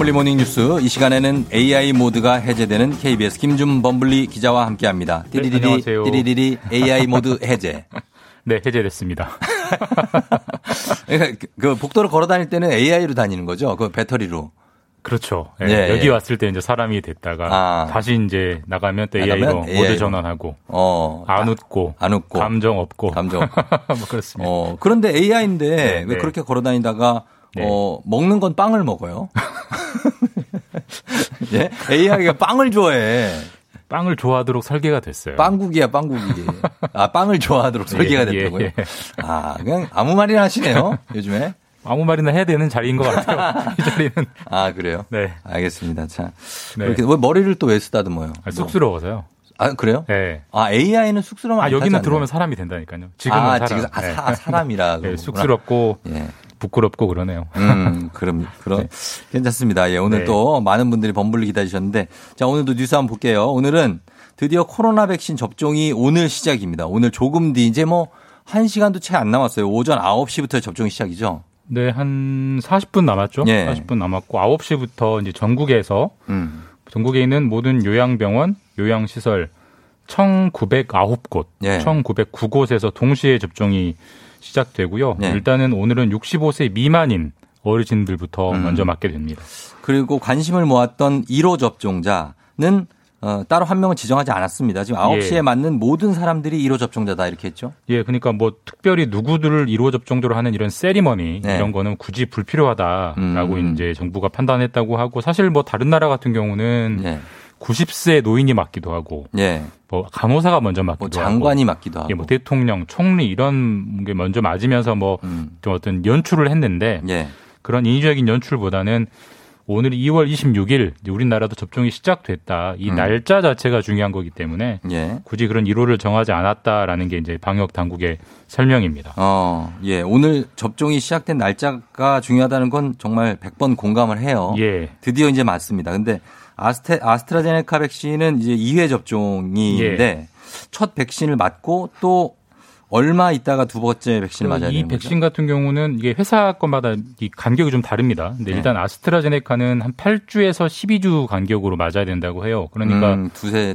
범블리 모닝 뉴스 이 시간에는 AI 모드가 해제되는 KBS 김준 범블리 기자와 함께합니다. 띠리리리 안녕하세요. 띠리리리 AI 모드 해제. *laughs* 네, 해제됐습니다. *laughs* 그러니까 그- 그 복도를 걸어 다닐 때는 AI로 다니는 거죠? 그 배터리로. 그렇죠. 예, 예, 여기 예. 왔을 때 이제 사람이 됐다가 아. 다시 이제 나가면 또 AI로 모드 AI 로. 전환하고 어. 안 웃고 안 웃고. 감정 없고 감정. *laughs* 뭐 그렇습니다. 어, 그런데 AI인데 네, 왜 네. 그렇게 걸어 다니다가 네. 어, 먹는 건 빵을 먹어요? *laughs* 예? AI가 빵을 좋아해. 빵을 좋아하도록 설계가 됐어요. 빵국이야, 빵국이. 아, 빵을 좋아하도록 설계가 예, 예, 됐다고요? 예. 아, 그냥 아무 말이나 하시네요, 요즘에. 아무 말이나 해야 되는 자리인 것 같아요. *laughs* 이 자리는. 아, 그래요? 네. 알겠습니다. 자. 네. 이렇게 왜 머리를 또 왜 쓰다듬어요? 아, 쑥스러워서요. 아, 그래요? 네. 아, AI는 쑥스러우면 아, 안 여기는 들어오면? 사람이 된다니까요. 지금은 아, 사람. 지금 아, 네. 사, 사람이라. 네, 그러구나. 쑥스럽고 예. 부끄럽고 그러네요. 음, 그럼, 그럼, *laughs* 괜찮습니다. 예, 오늘 네. 또 많은 분들이 범블리 기다리셨는데, 자, 오늘도 뉴스 한번 볼게요. 오늘은 드디어 코로나 백신 접종이 오늘 시작입니다. 오늘 조금 뒤, 이제 뭐, 한 시간도 채 안 남았어요. 오전 9시부터 접종이 시작이죠. 네, 한 40분 남았죠. 예. 40분 남았고 9시부터 이제 전국에서 음. 전국에 있는 모든 요양병원, 요양시설 1,909곳, 예. 1,909곳에서 동시에 접종이 시작되고요. 예. 일단은 오늘은 65세 미만인 어르신들부터 음. 먼저 맞게 됩니다. 그리고 관심을 모았던 1호 접종자는 어, 따로 한 명은 지정하지 않았습니다. 지금 9시에 예. 맞는 모든 사람들이 1호 접종자다 이렇게 했죠. 예, 그러니까 뭐 특별히 누구들을 1호 접종도로 하는 이런 세리머니 네. 이런 거는 굳이 불필요하다라고 음. 이제 정부가 판단했다고 하고 사실 뭐 다른 나라 같은 경우는 예. 90세 노인이 맞기도 하고 예. 뭐 간호사가 먼저 맞기도 뭐 장관이 맞기도 하고. 하고 예, 뭐 대통령, 총리 이런 게 먼저 맞으면서 뭐 음. 좀 어떤 연출을 했는데 예. 그런 인위적인 연출보다는 오늘 2월 26일 이제 우리나라도 접종이 시작됐다. 이 음. 날짜 자체가 중요한 거기 때문에 예. 굳이 그런 1호를 정하지 않았다라는 게 이제 방역 당국의 설명입니다. 어, 예. 오늘 접종이 시작된 날짜가 중요하다는 건 정말 100번 공감을 해요. 예. 드디어 이제 맞습니다. 근데 아스테, 아스트라제네카 백신은 이제 2회 접종인데 예. 첫 백신을 맞고 또 얼마 있다가 두 번째 백신을 맞아야 이 되는 백신 거죠? 같은 경우는 이게 회사 건마다 이 간격이 좀 다릅니다. 근데 네. 일단 아스트라제네카는 한 8주에서 12주 간격으로 맞아야 된다고 해요. 그러니까 음.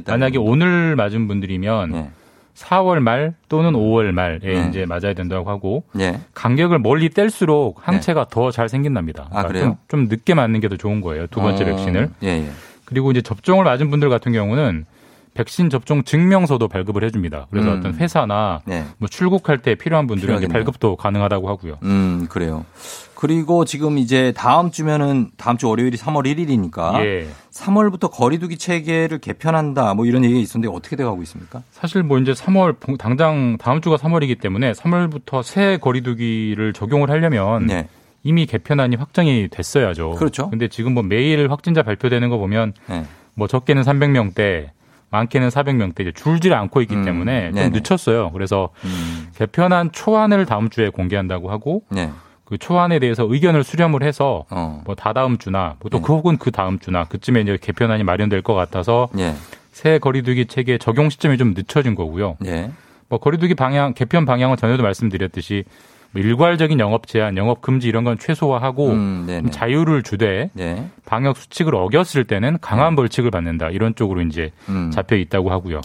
만약에 오늘 맞은 분들이면 예. 4월 말 또는 5월 말에 네. 이제 맞아야 된다고 하고 예. 간격을 멀리 뗄수록 항체가 더 잘 생긴답니다. 아, 그러니까 그래요? 좀, 좀 늦게 맞는 게 더 좋은 거예요. 두 번째 어, 백신을. 예, 예. 그리고 이제 접종을 맞은 분들 같은 경우는 백신 접종 증명서도 발급을 해줍니다. 그래서 음. 어떤 회사나 네. 뭐 출국할 때 필요한 분들은 이제. 발급도 가능하다고 하고요. 음, 그래요. 그리고 지금 이제 다음 주면은 다음 주 월요일이 3월 1일이니까 예. 3월부터 거리두기 체계를 개편한다 뭐 이런 얘기가 있었는데 어떻게 돼 가고 있습니까? 사실 뭐 이제 3월 본- 당장 다음 주가 3월이기 때문에 3월부터 새 거리두기를 적용을 하려면 네. 이미 개편안이 확정이 됐어야죠. 그렇죠. 근데 지금 뭐 매일 확진자 발표되는 거 보면 네. 뭐 적게는 300명대, 많게는 400명대 이제 줄질 않고 있기 음, 때문에 좀 네네. 늦췄어요. 그래서 음. 개편안 초안을 다음 주에 공개한다고 하고 네. 그 초안에 대해서 의견을 수렴을 해서 어. 뭐 다다음 주나 뭐또 네. 그 혹은 그 다음 주나 그쯤에 이제 개편안이 마련될 것 같아서 예. 새 거리두기 체계 적용 시점이 좀 늦춰진 거고요. 예. 뭐 거리두기 방향 개편 방향은 전에도 말씀드렸듯이 뭐 일괄적인 영업 제한, 영업 금지 이런 건 최소화하고 음, 자유를 주되 네. 방역 수칙을 어겼을 때는 강한 벌칙을 받는다 이런 쪽으로 이제 음. 잡혀 있다고 하고요.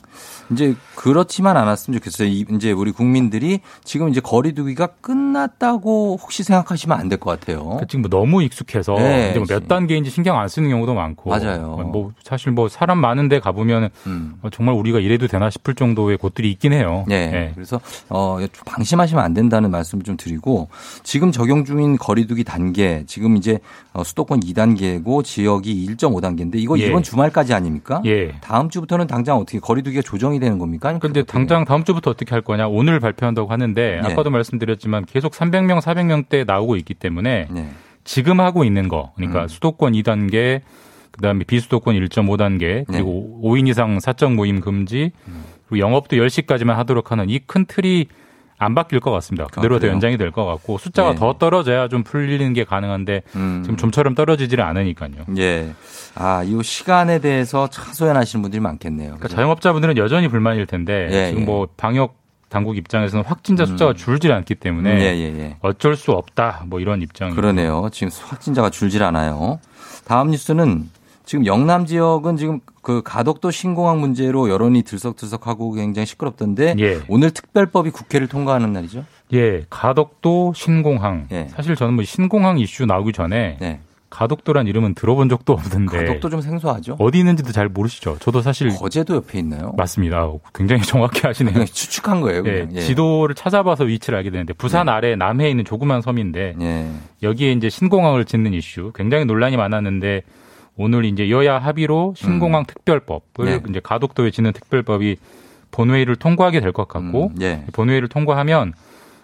이제 그렇지만 않았으면 좋겠어요. 이- 이제 우리 국민들이 지금 이제 거리두기가 끝났다고 혹시 생각하시면 안 될 것 같아요. 그러니까 지금 뭐 너무 익숙해서 네, 이제 뭐몇 단계인지 신경 안 쓰는 경우도 많고 맞아요. 뭐 사실 뭐 사람 많은데 가보면 음. 어, 정말 우리가 이래도 되나 싶을 정도의 곳들이 있긴 해요. 네. 네. 그래서 어좀 방심하시면 안 된다는 말씀을 좀 드리고 지금 적용 중인 거리두기 단계 지금 이제 어, 수도권 2단계고 지역이 1.5단계인데 이거 예. 이번 주말까지 아닙니까? 예. 다음 주부터는 당장 어떻게 거리두기가 조정이 되는 겁니까? 어떻게 당장 다음 주부터 어떻게 할 거냐 오늘 발표한다고 하는데 네. 아까도 말씀드렸지만 계속 300명, 400명대 나오고 있기 때문에 네. 지금 하고 있는 거 그러니까 음. 수도권 2단계 그다음에 비수도권 1.5단계 그리고 5인 이상 사적 모임 금지 음. 그리고 영업도 10시까지만 하도록 하는 이 큰 틀이 안 바뀔 것 같습니다. 그대로 더 그래요? 연장이 될 것 같고 숫자가 네. 더 떨어져야 좀 풀리는 게 가능한데 음. 지금 좀처럼 떨어지지를 않으니까요. 예. 아, 이 시간에 대해서 하소연하시는 분들이 많겠네요. 그러니까 자영업자분들은 여전히 불만일 텐데 예, 지금 예. 뭐 방역 당국 입장에서는 확진자 숫자가 줄질 않기 때문에 예, 예, 예. 어쩔 수 없다 뭐 이런 입장이에요. 그러네요. 지금 확진자가 줄질 않아요. 다음 뉴스는 지금 영남 지역은 지금 그 가덕도 신공항 문제로 여론이 들썩들썩하고 굉장히 시끄럽던데 예. 오늘 특별법이 국회를 통과하는 날이죠. 예, 가덕도 신공항. 예. 사실 저는 뭐 신공항 이슈 나오기 전에 네. 가덕도란 이름은 들어본 적도 없는데 가덕도 좀 생소하죠. 어디 있는지도 잘 모르시죠. 저도 사실 거제도 옆에 있나요? 맞습니다. 굉장히 *laughs* 정확히 하시네요. 그냥 추측한 거예요. 예, 그냥. 예. 지도를 찾아봐서 위치를 알게 되는데 부산 아래 남해에 있는 조그만 섬인데 예. 여기에 이제 신공항을 짓는 이슈 굉장히 논란이 많았는데 오늘 이제 여야 합의로 신공항 특별법을 네. 이제 가덕도에 짓는 특별법이 본회의를 통과하게 될 것 같고 음, 예. 본회의를 통과하면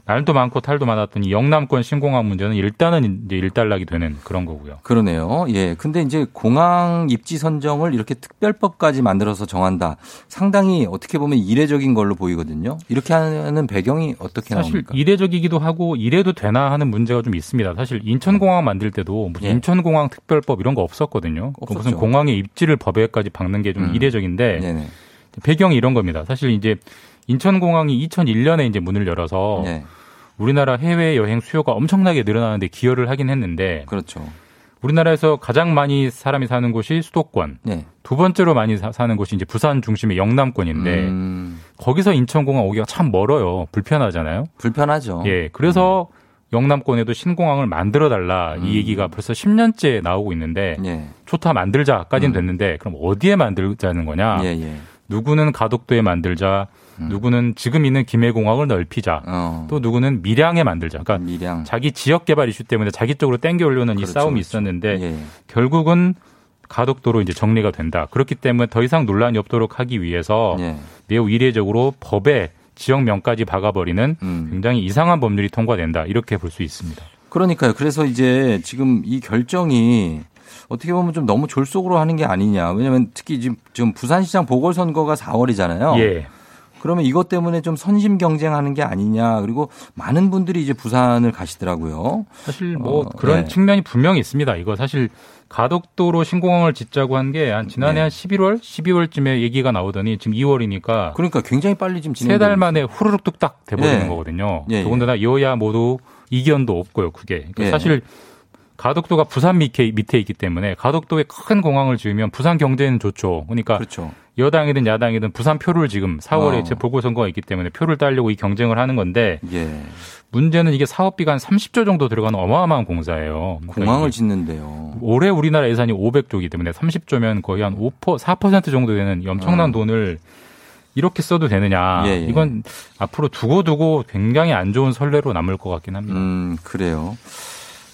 날도 많고 탈도 많았던 이 영남권 신공항 문제는 일단은 이제 일단락이 되는 그런 거고요. 그러네요. 예. 근데 이제 공항 입지 선정을 이렇게 특별법까지 만들어서 정한다. 상당히 어떻게 보면 이례적인 걸로 보이거든요. 이렇게 하는 배경이 어떻게 사실 나옵니까? 이례적이기도 하고 이래도 되나 하는 문제가 좀 있습니다. 사실 인천공항 만들 때도 무슨 예. 인천공항 특별법 이런 거 없었거든요. 그 무슨 없었죠. 공항의 입지를 법에까지 박는 게좀 음. 이례적인데 네네. 배경이 이런 겁니다. 사실 이제 인천공항이 2001년에 이제 문을 열어서 예. 우리나라 해외 여행 수요가 엄청나게 늘어나는데 기여를 하긴 했는데 그렇죠. 우리나라에서 가장 많이 사람이 사는 곳이 수도권, 네. 두 번째로 많이 사, 는 곳이 이제 부산 중심의 영남권인데 음, 거기서 인천공항 오기가 참 멀어요. 불편하잖아요. 불편하죠. 예, 그래서 영남권에도 신공항을 만들어 달라 음. 이 얘기가 벌써 10년째 나오고 있는데 예. 좋다 만들자까지는 됐는데 그럼 어디에 만들자는 거냐? 음. 예, 예. 누구는 가덕도에 만들자, 누구는 지금 있는 김해공항을 넓히자, 어. 또 누구는 밀양에 만들자. 그러니까 밀양. 자기 지역 개발 이슈 때문에 자기 쪽으로 땡겨 올려는 이 그렇죠, 싸움이 그렇죠. 있었는데 예. 결국은 가덕도로 이제 정리가 된다. 그렇기 때문에 더 이상 논란이 없도록 하기 위해서 예. 매우 이례적으로 법에 지역명까지 박아버리는 음. 굉장히 이상한 법률이 통과된다. 이렇게 볼 수 있습니다. 그러니까요. 그래서 이제 지금 이 결정이 어떻게 보면 좀 너무 졸속으로 하는 게 아니냐. 왜냐하면 특히 지금, 지금 부산시장 보궐선거가 4월이잖아요. 예. 그러면 이것 때문에 좀 선심 경쟁하는 게 아니냐. 그리고 많은 분들이 이제 부산을 가시더라고요. 사실 뭐 어, 그런 예. 측면이 분명히 있습니다. 이거 사실 가덕도로 신공항을 짓자고 한 게 한 지난해 네. 한 11월, 12월쯤에 얘기가 나오더니 지금 2월이니까 그러니까 굉장히 빨리 지금 세 달 만에 후루룩 뚝딱 돼버리는 예. 거거든요. 예, 예. 더군다나 여야 모두 이견도 없고요. 그게 그러니까 예. 사실 가덕도가 부산 밑에, 밑에 있기 때문에 가덕도에 큰 공항을 지으면 부산 경제는 좋죠. 그러니까 그렇죠. 여당이든 야당이든 부산 표를 지금 4월에 어. 제 보궐선거가 있기 때문에 표를 따려고 이 경쟁을 하는 건데 예. 문제는 이게 사업비가 한 30조 정도 들어가는 어마어마한 공사예요. 그러니까 공항을 짓는데요. 올해 우리나라 예산이 500조이기 때문에 30조면 거의 한 5%, 4% 정도 되는 이 엄청난 어. 돈을 이렇게 써도 되느냐. 예, 예. 이건 앞으로 두고두고 굉장히 안 좋은 선례로 남을 것 같긴 합니다. 음, 그래요.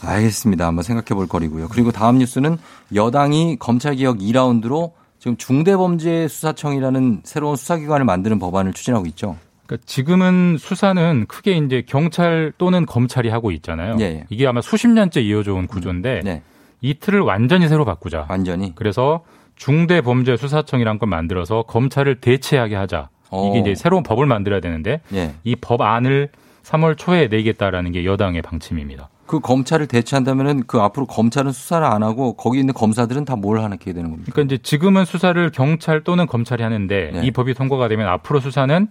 알겠습니다. 한번 생각해 볼 거리고요. 그리고 다음 뉴스는 여당이 검찰개혁 2라운드로 지금 중대범죄수사청이라는 새로운 수사기관을 만드는 법안을 추진하고 있죠. 그러니까 지금은 수사는 크게 이제 경찰 또는 검찰이 하고 있잖아요. 예, 예. 이게 아마 수십 년째 이어져 온 구조인데 네. 이 틀을 완전히 새로 바꾸자. 완전히. 그래서 중대범죄수사청이란 걸 만들어서 검찰을 대체하게 하자. 어. 이게 이제 새로운 법을 만들어야 되는데 예. 이 법 안을 3월 초에 내겠다라는 게 여당의 방침입니다. 그 검찰을 대체한다면은 그 앞으로 검찰은 수사를 안 하고 거기 있는 검사들은 다 뭘 하게 되는 겁니까? 그러니까 이제 지금은 수사를 경찰 또는 검찰이 하는데 네. 이 법이 통과가 되면 앞으로 수사는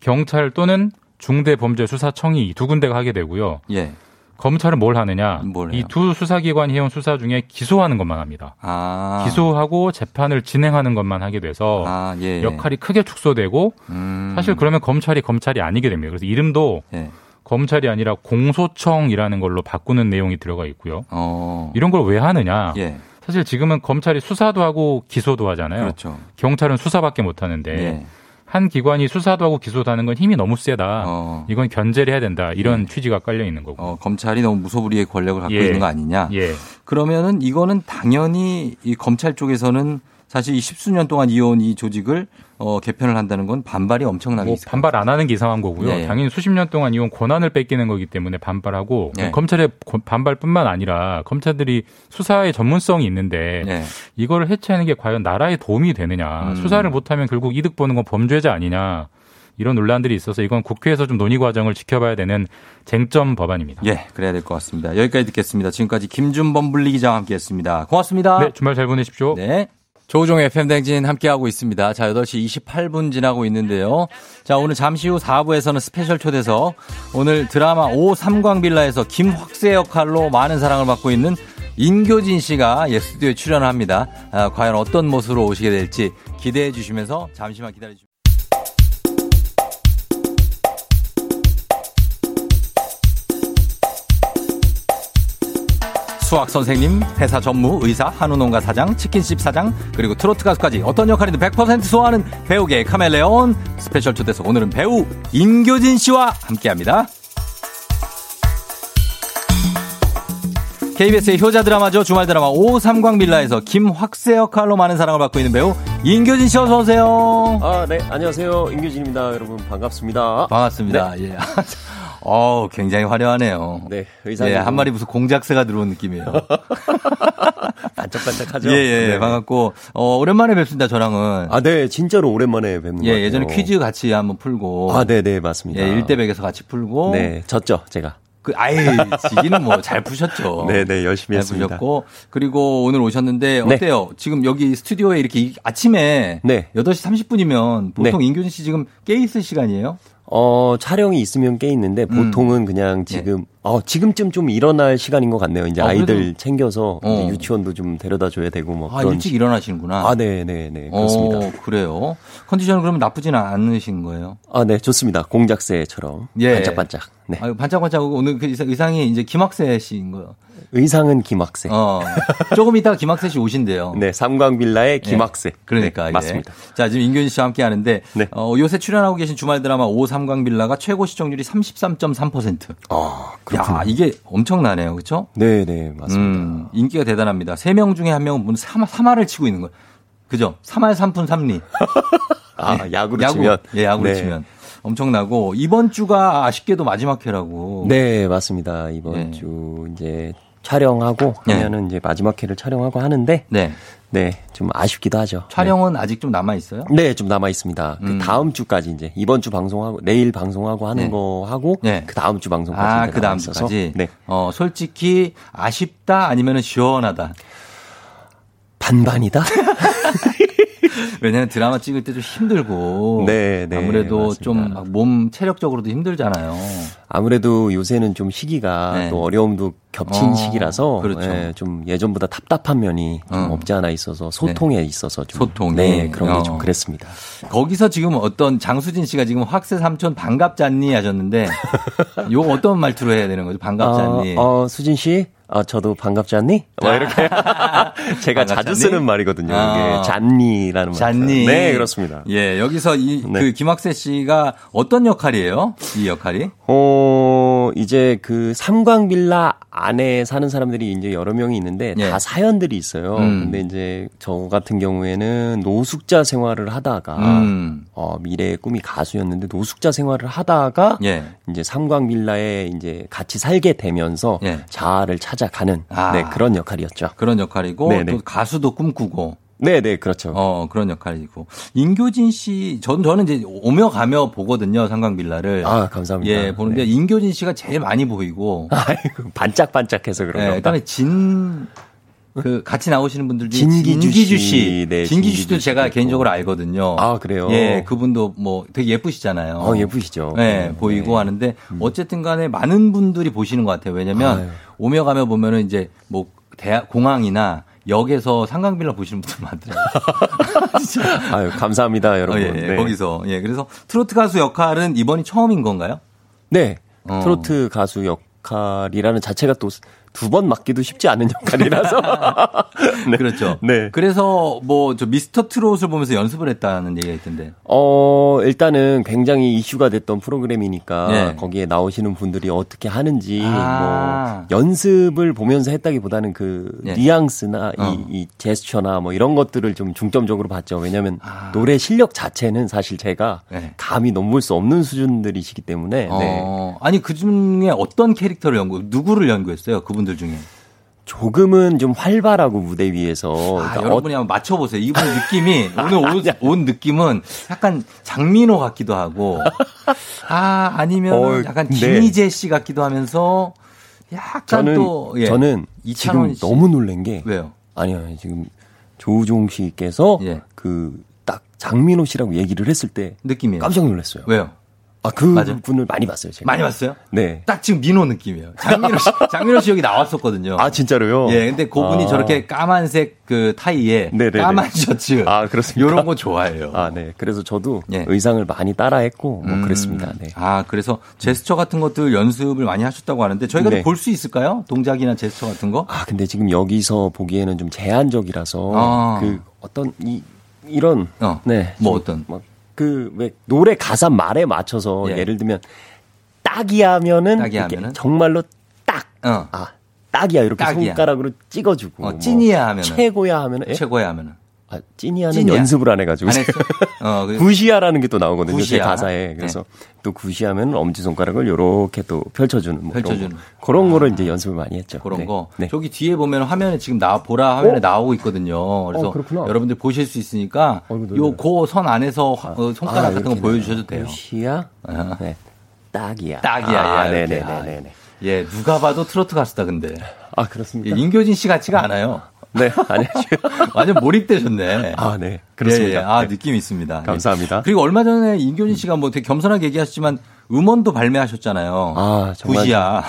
경찰 또는 중대범죄수사청이 두 군데가 하게 되고요. 예. 검찰은 뭘 하느냐? 이 두 수사기관이 해온 수사 중에 기소하는 것만 합니다. 아. 기소하고 재판을 진행하는 것만 하게 돼서 아, 예. 역할이 크게 축소되고 음. 사실 그러면 검찰이 검찰이 아니게 됩니다. 그래서 이름도 예. 검찰이 아니라 공소청이라는 걸로 바꾸는 내용이 들어가 있고요. 어. 이런 걸 왜 하느냐? 예. 사실 지금은 검찰이 수사도 하고 기소도 하잖아요. 그렇죠. 경찰은 수사밖에 못 하는데 예. 한 기관이 수사도 하고 기소도 하는 건 힘이 너무 세다. 어. 이건 견제를 해야 된다. 이런 예. 취지가 깔려 있는 거고. 어, 검찰이 너무 무소불위의 권력을 갖고 예. 있는 거 아니냐? 예. 그러면은 이거는 당연히 이 검찰 쪽에서는 사실 이 십수년 동안 이어온 이 조직을 어, 개편을 한다는 건 반발이 엄청나게 뭐 있을 반발 안 하는 게 이상한 거고요. 예, 예. 당연히 수십 년 동안 이온 권한을 뺏기는 거기 때문에 반발하고 예. 검찰의 고- 반발뿐만 아니라 검찰들이 수사의 전문성이 있는데 예. 이거를 해체하는 게 과연 나라에 도움이 되느냐. 음. 수사를 못하면 결국 이득 보는 건 범죄자 아니냐. 이런 논란들이 있어서 이건 국회에서 좀 논의 과정을 지켜봐야 되는 쟁점 법안입니다. 예, 그래야 될 것 같습니다. 여기까지 듣겠습니다. 지금까지 김준범 분리 기자와 함께했습니다. 고맙습니다. 네, 주말 잘 보내십시오. 네. 조우종의 FM대행진 함께하고 있습니다. 자, 8시 28분 지나고 있는데요. 자, 오늘 잠시 후 4부에서는 스페셜 초대석. 오늘 드라마 오 삼광빌라에서 김확세 역할로 많은 사랑을 받고 있는 인교진 씨가 예, 스튜디오에 출연을 합니다. 아, 과연 어떤 모습으로 오시게 될지 기대해 주시면서 잠시만 기다려 주시면 수학 선생님, 회사 전무, 의사, 한우 농가 사장, 치킨집 사장, 그리고 트로트 가수까지 어떤 역할이든 100% 소화하는 배우계의 카멜레온 스페셜 초대석 오늘은 배우 인교진 씨와 함께합니다. KBS의 효자 드라마죠. 주말 드라마 오삼광 빌라에서 김확세 역할로 많은 사랑을 받고 있는 배우 인교진 씨 어서 오세요. 아, 네. 안녕하세요. 인교진입니다. 여러분 반갑습니다. 반갑습니다. 예. 어, 굉장히 화려하네요. 네, 의상이 예, 한 좀- 마리 무슨 공작새가 들어온 느낌이에요. *laughs* 반짝반짝하죠? 예, 예, 네. 반갑고, 어, 오랜만에 뵙습니다, 저랑은. 아, 네. 진짜로 오랜만에 뵙는 것 예, 같아요. 예전에 퀴즈 같이 한번 풀고. 아, 네, 네, 맞습니다. 예, 1대100에서 같이 풀고. 네, 졌죠, 제가. 그, 아예, 지기는 뭐 잘 푸셨죠. *laughs* 네, 네, 열심히 잘 했습니다. 푸셨고. 그리고 오늘 오셨는데, 네. 어때요? 지금 여기 스튜디오에 이렇게 이- 아침에. 네. 8시 30분이면 보통 네. 인교진 씨 지금 깨 있을 시간이에요? 어, 촬영이 있으면 꽤 있는데 음. 보통은 그냥 지금 어, 지금쯤 좀 일어날 시간인 것 같네요. 이제 아, 그래도- 챙겨서 이제 어. 유치원도 좀 데려다 줘야 되고 뭐 아, 그런 일찍 시- 일어나시는구나. 아, 네, 네, 네. 그렇습니다. 어, 그래요. 컨디션은 그러면 나쁘지는 않으신 거예요? 아, 네, 좋습니다. 공작새처럼 예. 반짝반짝. 네. 아유, 반짝반짝하고 오늘 그 의상- 의상이 이제 김학세 씨인 거예요. 의상은 김학세. 어. 조금 이따가 김학세 씨 오신대요. 네, 삼광빌라의 김학세. 그러니까 네, 예. 맞습니다. 자 지금 인균 씨와 함께 하는데 네. 어, 요새 출연하고 계신 주말 드라마 오 삼광 빌라가 최고 시청률이 33.3%. 아, 야 이게 엄청나네요, 그렇죠? 네, 네, 맞습니다. 음, 인기가 대단합니다. 세명 중에 한 명은 무슨 삼, 삼할을 치고 있는 거예요. 그죠? 삼할 삼푼 삼리. *laughs* 아, 야구로 야구. 치면. 예, 야구로 네. 치면. 엄청나고 이번 주가 아쉽게도 마지막 회라고. 네, 맞습니다. 이번 예. 주 이제 촬영하고 네. 하면은 이제 마지막 회를 촬영하고 하는데 네. 네, 좀 아쉽기도 하죠. 촬영은 아직 좀 남아 있어요? 네, 좀 남아 있습니다. 음. 그 다음 주까지 이제 이번 주 방송하고 내일 방송하고 하는 네. 거 하고 네. 그 다음 주 방송까지 아, 그 다음. 주까지? 네. 어, 솔직히 아쉽다 아니면 시원하다. 반반이다. *laughs* 왜냐면 드라마 찍을 때 좀 힘들고. 네, 네, 아무래도. 좀 몸 체력적으로도 힘들잖아요. 아무래도 요새는 좀 시기가 네. 또 어려움도 겹친 어, 시기라서 그렇죠. 예, 좀 예전보다 답답한 면이 좀 어. 없지 않아 있어서 소통에 있어서 좀 소통이. 네, 그런 게 어. 좀 그랬습니다. 거기서 지금 어떤 장수진 씨가 지금 확세 삼촌 반갑잖니 하셨는데 *laughs* 요거 어떤 말투로 해야 되는 거죠? 반갑잖니. 어, 어, 수진 씨, 아, 저도 반갑지 않니? 뭐 이렇게. *laughs* 제가 자주 반갑지 쓰는 않니? 말이거든요. 아. 이게 잔니라는 말. 잔니. 네, 그렇습니다. 예, 여기서 이, 네. 그 김학세 씨가 어떤 역할이에요? 이 역할이? 어, 이제 그 삼광빌라 안에 사는 사람들이 이제 여러 명이 있는데 예. 다 사연들이 있어요. 음. 근데 이제 저 같은 경우에는 노숙자 생활을 하다가 음. 어, 미래의 꿈이 가수였는데 노숙자 생활을 하다가 예. 이제 삼광빌라에 이제 같이 살게 되면서 예. 자아를 찾아가는 아. 네, 그런 역할이었죠. 그런 역할이고 네네. 또 가수도 꿈꾸고 네, 네, 그렇죠. 어 그런 역할이고 인교진 씨, 전 저는 이제 오며 가며 보거든요 상광빌라를. 아, 감사합니다. 예 보는데 네. 인교진 씨가 제일 많이 보이고. *laughs* 아이고, 반짝반짝해서 예, 그런가 보다. 그다음에 진. 그 같이 나오시는 분들 중에 진기주 진기주 씨. 씨, 네, 진기주 씨도 진기주 제가 개인적으로 알거든요. 아, 그래요? 예, 그분도 뭐 되게 예쁘시잖아요. 어, 예쁘시죠. 네, 네. 보이고 하는데 어쨌든 간에 많은 분들이 보시는 것 같아요. 왜냐면 아유. 오며 가며 보면은 이제 뭐 대학 공항이나 역에서 상강빌라 보시는 분들 많더라고요. *laughs* 아유, 감사합니다, 어, 여러분. 예, 예, 네. 거기서. 예, 그래서 트로트 가수 역할은 이번이 처음인 건가요? 네. 어. 트로트 가수 역할이라는 자체가 또 두번 맡기도 쉽지 않은 역할이라서. *laughs* 네. 그렇죠. 네. 그래서 뭐 저 미스터 트롯을 보면서 연습을 했다는 얘기가 있던데. 어, 일단은 굉장히 이슈가 됐던 프로그램이니까 네. 거기에 나오시는 분들이 어떻게 하는지 아. 뭐 연습을 보면서 했다기보다는 그 네. 뉘앙스나 어. 이, 이 제스처나 뭐 이런 것들을 좀 중점적으로 봤죠. 왜냐면 아. 노래 실력 자체는 사실 제가 네. 감히 넘볼 수 없는 수준들이시기 때문에 네. 어, 아니 그 중에 어떤 캐릭터를 연구, 누구를 연구했어요? 그분 들 중에. 조금은 좀 활발하고 무대 위에서 아, 그러니까 여러분이 한번 맞춰보세요. 이분 느낌이 *laughs* 오늘 옷, 옷 느낌은 약간 장민호 같기도 하고, 아 아니면 어, 약간 네. 김희재 씨 같기도 하면서 약간 저는 또 예. 저는 지금 씨. 너무 놀란 게 왜요? 아니요 지금 조우종 씨께서 예. 그딱 장민호 씨라고 얘기를 했을 때 느낌이에요. 깜짝 놀랐어요. 왜요? 아, 그 분을 많이 봤어요, 제가. 많이 봤어요? 네. 딱 지금 민호 느낌이에요. 장민호 씨, *laughs* 장민호 씨 여기 나왔었거든요. 아, 진짜로요? 예, 근데 그분이 아. 저렇게 까만색 그 타이에 네네네. 까만 셔츠. 아, 그렇습니까? 요런 거 좋아해요. 아, 네. 그래서 저도 예. 의상을 많이 따라했고, 뭐 음. 그랬습니다. 네. 아, 그래서 제스처 같은 것들 연습을 많이 하셨다고 하는데 저희가 네. 볼수 있을까요? 동작이나 제스처 같은 거? 아, 근데 지금 여기서 보기에는 좀 제한적이라서, 아. 그 어떤 이, 이런, 어. 네. 뭐좀 어떤? 막 그, 왜, 노래 가사 말에 맞춰서 예. 예. 를 들면, 딱이 하면은, 딱이 이렇게 하면은? 정말로 딱, 어. 아, 딱이야. 이렇게 딱이야. 손가락으로 찍어주고. 어, 뭐 찐이야 하면은. 최고야 하면은, 예? 최고야 하면은. 아, 찐이야는 찐이야. 연습을 안 해가지고. 안? 어, *laughs* 그- 구시야라는 게 또 나오거든요. 구시야. 제 가사에. 그래서 또 구시하면 엄지 손가락을 요렇게 또 펼쳐주는. 뭐 펼쳐주는. 그런, 거. 그런 거를 이제 연습을 많이 했죠. 그런 네. 거. 네. 저기 뒤에 보면 화면에 지금 나 보라 화면에 어? 나오고 있거든요. 그래서 어. 여러분들 보실 수 있으니까 어이구, 요고선 안에서 화- 어, 손가락 아, 같은 거 이렇게 보여주셔도 돼요. 구시야? 어. 네. 딱이야. 딱이야. 아, 야, 이렇게. 네네네네. 예, 누가 봐도 트로트 가수다 근데. 아, 그렇습니까? 예, 인교진 씨 같지가 않아요. 네, 아니요. *laughs* 완전 몰입되셨네. 아, 네. 그렇습니다. 예, 예. 아, 네. 느낌 있습니다. 예. 감사합니다. 그리고 얼마 전에 인교진 씨가 뭐 되게 겸손하게 얘기하셨지만 음원도 발매하셨잖아요. 아, 정말. 구시야.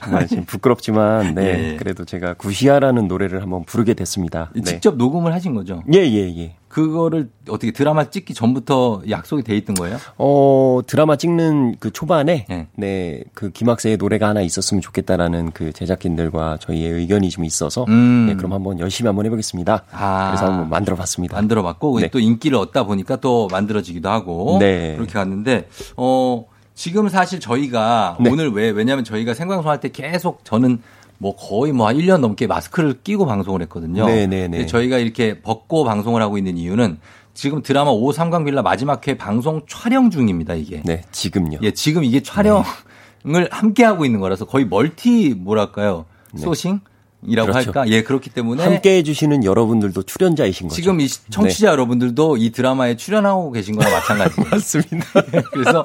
정말 지금 부끄럽지만, 네. 예, 예. 그래도 제가 구시야라는 노래를 한번 부르게 됐습니다. 네. 직접 녹음을 하신 거죠? 예, 예, 예. 그거를 어떻게 드라마 찍기 전부터 약속이 돼 있던 거예요? 어, 드라마 찍는 그 초반에, 네. 네, 그 김학세의 노래가 하나 있었으면 좋겠다라는 그 제작진들과 저희의 의견이 좀 있어서, 음. 네, 그럼 한번 열심히 한번 해보겠습니다. 아. 그래서 한번 만들어 봤습니다. 만들어 봤고 네. 또 인기를 얻다 보니까 또 만들어지기도 하고 네. 그렇게 갔는데 어 지금 사실 저희가 네. 오늘 왜 왜냐면 저희가 생방송 할 때 계속 저는 뭐 거의 뭐 한 1년 넘게 마스크를 끼고 방송을 했거든요. 네, 네, 네. 저희가 이렇게 벗고 방송을 하고 있는 이유는 지금 드라마 5 삼광 빌라 마지막 회 방송 촬영 중입니다, 이게. 네, 지금요. 예, 지금 이게 촬영을 함께 하고 있는 거라서 거의 멀티 뭐랄까요? 소싱? 이라고 그렇죠. 할까? 예, 그렇기 때문에 함께 해주시는 여러분들도 출연자이신 거죠. 지금 이 청취자 여러분들도 이 드라마에 출연하고 계신 거나 마찬가지예요. *laughs* 맞습니다. *laughs* 그래서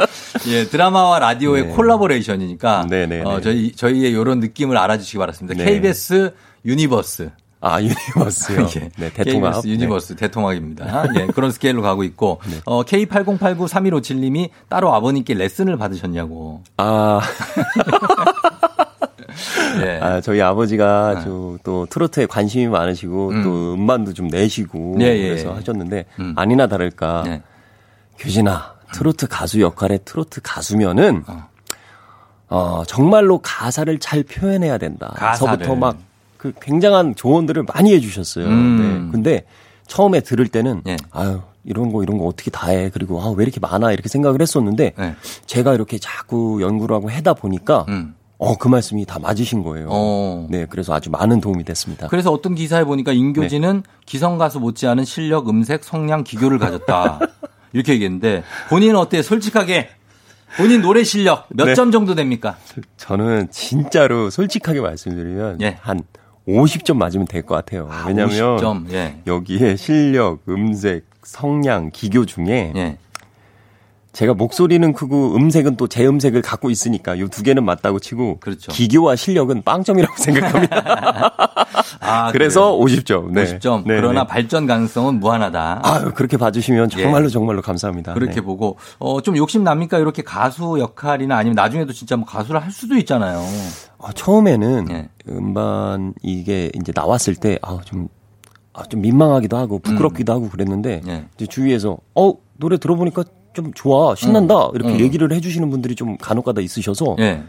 예, 드라마와 라디오의 네. 콜라보레이션이니까 네네네. 어, 저희 저희의 이런 느낌을 알아주시기 바랍니다. 네. KBS universe. 아, universe요. *laughs* 예. 네, 대통합. KBS universe 대통합입니다. 예, 그런 스케일로 가고 있고 어, K80893157님이 따로 아버님께 레슨을 받으셨냐고. 아, 예. 아, 저희 아버지가 저또 트로트에 관심이 많으시고 음. 또 음반도 좀 내시고 예, 예, 그래서 예. 하셨는데 음. 아니나 다를까 예. 교진아 트로트 가수 역할의 트로트 가수면은 어. 어, 정말로 가사를 잘 표현해야 된다. 가사를. 서부터 막 그 굉장한 조언들을 많이 해주셨어요. 음. 네. 근데 처음에 들을 때는 예. 아유 이런 거 이런 거 어떻게 다 해. 그리고 아 왜 이렇게 많아 이렇게 생각을 했었는데 예. 제가 이렇게 자꾸 연구를 하고 해다 보니까 음. 어 그 말씀이 다 맞으신 거예요. 어. 네, 그래서 아주 많은 도움이 됐습니다. 그래서 어떤 기사에 보니까 인교진은 기성 가수 못지않은 실력, 음색, 성량, 기교를 가졌다. *laughs* 이렇게 얘기했는데 본인은 어때요? 솔직하게 본인 노래 실력 몇 네. 점 정도 됩니까? 저는 진짜로 솔직하게 말씀드리면 예. 한 50점 맞으면 될 것 같아요. 왜냐면 50점. 예. 여기에 실력, 음색, 성량, 기교 중에 예. 제가 목소리는 크고 음색은 또 제 음색을 갖고 있으니까 요두 개는 맞다고 치고 그렇죠. 기교와 실력은 빵점이라고 생각합니다. *laughs* 아, 그래서 그래요? 50점. 네. 50점. 네, 그러나 네. 발전 가능성은 무한하다. 아유, 그렇게 봐주시면 예. 정말로 정말로 감사합니다. 그렇게 네. 보고 어 좀 욕심 납니까? 이렇게 가수 역할이나 아니면 나중에도 진짜 뭐 가수를 할 수도 있잖아요. 어, 처음에는 예. 음반 이게 이제 나왔을 때, 아, 좀, 아, 좀 민망하기도 하고 부끄럽기도 하고 그랬는데, 예. 주위에서, 어, 노래 들어보니까 좀 좋아, 신난다, 이렇게 음. 얘기를 해주시는 분들이 좀 간혹 가다 있으셔서, 예.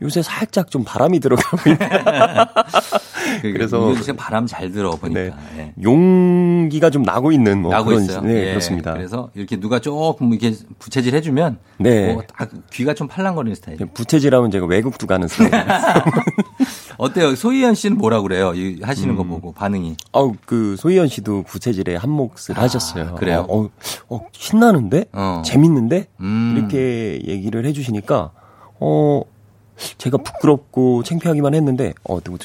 요새 살짝 좀 바람이 들어가고 있는, *laughs* 그래서- 그래서 씨 바람 잘 들어 보니까. 예. 용기가 좀 나고 있는, 뭐 나고 그런, 있어요. 네, 예, 그렇습니다. 그래서 이렇게 누가 조금 이렇게 부채질 해주면 네. 뭐 딱 귀가 좀 팔랑거리는 스타일. 부채질하면 제가 외국도 가는 스타일. 어때요? 소희연 씨는 뭐라 그래요? 이 하시는 음. 거 보고 반응이. 아우, 그, 소희연 씨도 부채질에 한 몫을 아, 하셨어요. 그래요? 어, 어, 어, 신나는데? 어. 재밌는데? 음. 이렇게 얘기를 해주시니까, 어, 제가 부끄럽고 창피하기만 했는데, 어, 또,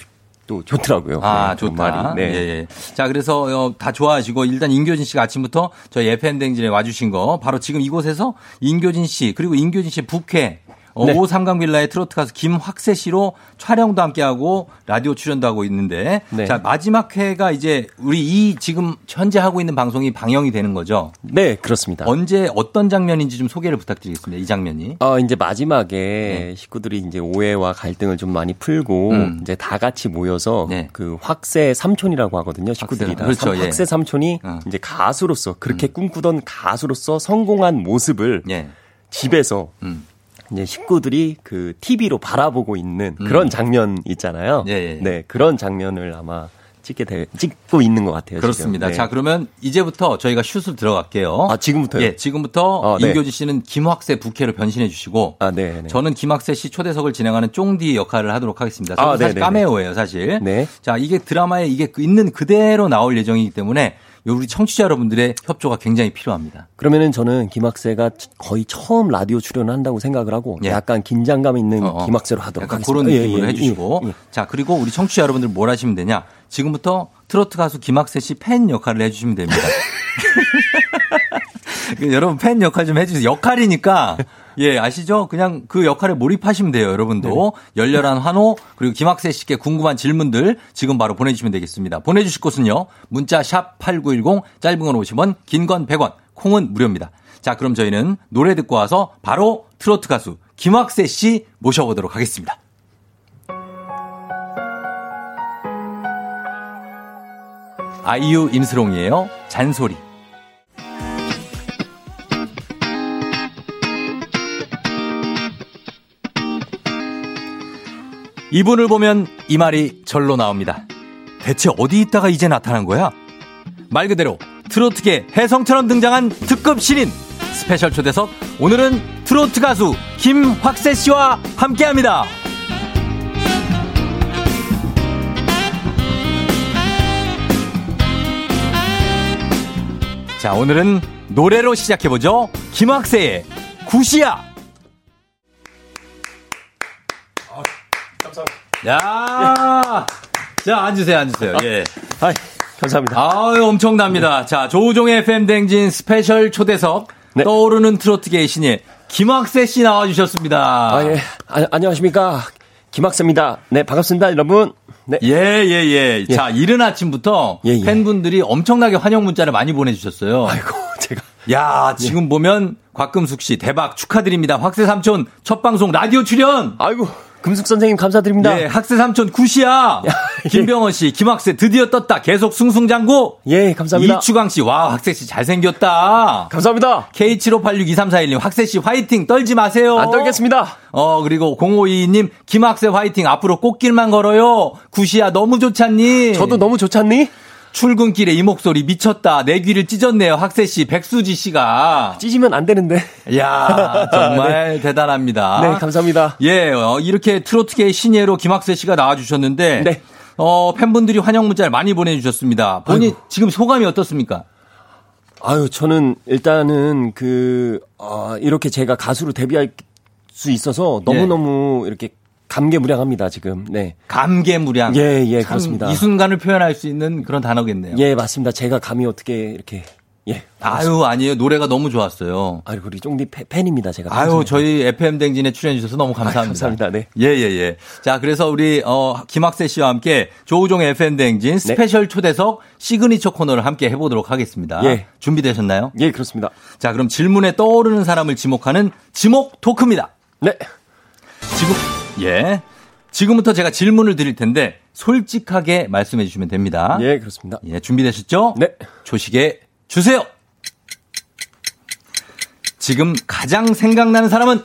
또 좋더라고요. 아, 네, 그 좋다. 말이. 네. 예, 예. 자, 그래서 어, 다 좋아하시고 일단 인교진 씨가 아침부터 저희 FM 댕진에 와주신 거 바로 지금 이곳에서 인교진 씨 그리고 인교진 씨의 부캐 어, 네. 오 삼강빌라의 트로트 가수 김확세 씨로 촬영도 함께하고 라디오 출연도 하고 있는데 네. 자 마지막 회가 이제 우리 이 지금 현재 하고 있는 방송이 방영이 되는 거죠. 네, 그렇습니다. 언제 어떤 장면인지 좀 소개를 부탁드리겠습니다. 이 장면이. 어, 이제 마지막에 식구들이 이제 오해와 갈등을 좀 많이 풀고 네. 음. 이제 다 같이 모여서 네. 그 확세 삼촌이라고 하거든요. 식구들이 다. 그렇죠, 삼- 예. 어. 확세 삼촌이 이제 가수로서 그렇게 꿈꾸던 가수로서 성공한 모습을 예. 집에서 음. 이제 식구들이 그 TV로 바라보고 있는 그런 장면 있잖아요. 음. 예, 예. 네, 그런 장면을 아마 찍게 돼, 찍고 있는 것 같아요. 그렇습니다. 네. 자, 그러면 이제부터 저희가 슛을 들어갈게요. 아, 지금부터요? 예, 지금부터 어, 네. 임교지 씨는 김학세 부캐로 변신해 주시고 아, 네, 네. 저는 김학세 씨 초대석을 진행하는 쫑디 역할을 하도록 하겠습니다. 아, 사실 네, 네, 까메오예요, 사실. 네. 자, 이게 드라마에 이게 그 있는 그대로 나올 예정이기 때문에 우리 청취자 여러분들의 협조가 굉장히 필요합니다. 그러면은 저는 김학세가 거의 처음 라디오 출연을 한다고 생각을 하고 예. 약간 긴장감 있는 어, 어. 김학세로 하도록 약간 하겠습니다. 그런 예, 느낌으로 예, 해주시고. 예, 예. 자, 그리고 우리 청취자 여러분들 뭘 하시면 되냐. 지금부터 트로트 가수 김학세 씨 팬 역할을 해주시면 됩니다. 그 *laughs* *laughs* 여러분 팬 역할 좀 해주세요. 역할이니까 예 아시죠? 그냥 그 역할에 몰입하시면 돼요, 여러분도 열렬한 환호 그리고 김학세 씨께 궁금한 질문들 지금 바로 보내주시면 되겠습니다. 보내주실 곳은요 문자 샵 #8910 짧은 건 50원, 긴 건 100원, 콩은 무료입니다. 자 그럼 저희는 노래 듣고 와서 바로 트로트 가수 김학세 씨 모셔보도록 하겠습니다. 아이유 임스롱이에요. 잔소리. 이분을 보면 이 말이 절로 나옵니다. 대체 어디 있다가 이제 나타난 거야? 말 그대로 트로트계 혜성처럼 등장한 특급 신인 special 초대석 오늘은 트로트 가수 김확세 씨와 함께합니다. 자 오늘은 노래로 시작해보죠. 김확세의 구시야. 야, 자 앉으세요, 앉으세요. 예. 아이, 감사합니다. 아유, 엄청납니다. 자, 조우종의 FM 대행진 special 초대석 떠오르는 트로트계의 신예 김확세 씨 나와 주셨습니다. 아, 예. 아, 안녕하십니까. 김확세입니다. 네, 반갑습니다, 여러분. 네. 예, 예, 예. 자, 이른 아침부터 예, 예. 팬분들이 엄청나게 환영 문자를 많이 보내주셨어요. 아이고, 제가. 야, 지금 보면 곽금숙 씨 대박 축하드립니다. 확세 삼촌 첫 방송 라디오 출연. 아이고, 금숙 선생님 감사드립니다. 예, 학세 삼촌 굿이야. *laughs* 예. 김병원 씨, 김학세 드디어 떴다. 계속 승승장구. 예, 감사합니다. 이추강 씨, 와, 학세 씨 잘생겼다. 감사합니다. K75862341님, 학세 씨 화이팅 떨지 마세요. 안 떨겠습니다. 어, 그리고 0522님, 김학세 화이팅 앞으로 꽃길만 걸어요. 굿이야, 너무 좋잖니? 저도 너무 좋잖니? 출근길에 이 목소리 미쳤다. 내 귀를 찢었네요. 학세 씨, 백수지 씨가. 찢으면 안 되는데. 이야, *laughs* 정말 대단합니다. 네, 감사합니다. 예, 어, 이렇게 트로트계의 신예로 김학세 씨가 나와주셨는데, 네. 어, 팬분들이 환영 문자를 많이 보내주셨습니다. 본인 지금 소감이 어떻습니까? 아유, 저는 일단은 그, 어, 이렇게 제가 가수로 데뷔할 수 있어서 너무너무 이렇게 감개무량합니다, 지금. 네. 감개무량. 예, 예, 참 그렇습니다. 이 순간을 표현할 수 있는 그런 단어겠네요. 예, 맞습니다. 제가 감히 어떻게 이렇게, 예. 아유, 아니에요. 노래가 너무 좋았어요. 아유, 우리 쫑디 팬- 팬입니다, 제가. 아유. 저희 FM 대행진에 출연해 주셔서 너무 감사합니다. 아유, 감사합니다. 네. 예, 예, 예. 자, 그래서 우리, 어, 김확세 씨와 함께 조우종의 FM 네. 대행진 special 초대석 시그니처 코너를 함께 해 보도록 하겠습니다. 예. 준비되셨나요? 예, 그렇습니다. 자, 그럼 질문에 떠오르는 사람을 지목하는 지목 talk입니다. 네. 지금, 예. 지금부터 제가 질문을 드릴 텐데 솔직하게 말씀해 주시면 됩니다. 예, 그렇습니다. 예, 준비되셨죠? 네. 조식에 주세요. 지금 가장 생각나는 사람은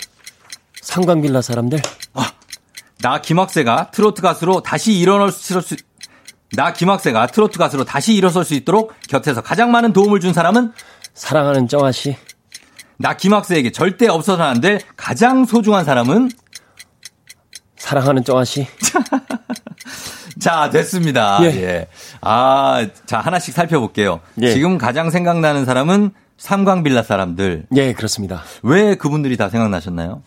상관빌라 사람들. 나 김학세가 트로트 가수로 다시 일어날 수, 수- 나 김학세가 트로트 가수로 다시 일어설 수 있도록 곁에서 가장 많은 도움을 준 사람은 사랑하는 정아 씨. 나 김학세에게 절대 없어서는 안 될 가장 소중한 사람은 사랑하는 정아 씨. *laughs* 자, 됐습니다. 예. 예. 아, 자, 하나씩 살펴볼게요. 예. 지금 가장 생각나는 사람은 삼광빌라 사람들. 예, 그렇습니다. 왜 그분들이 다 생각나셨나요?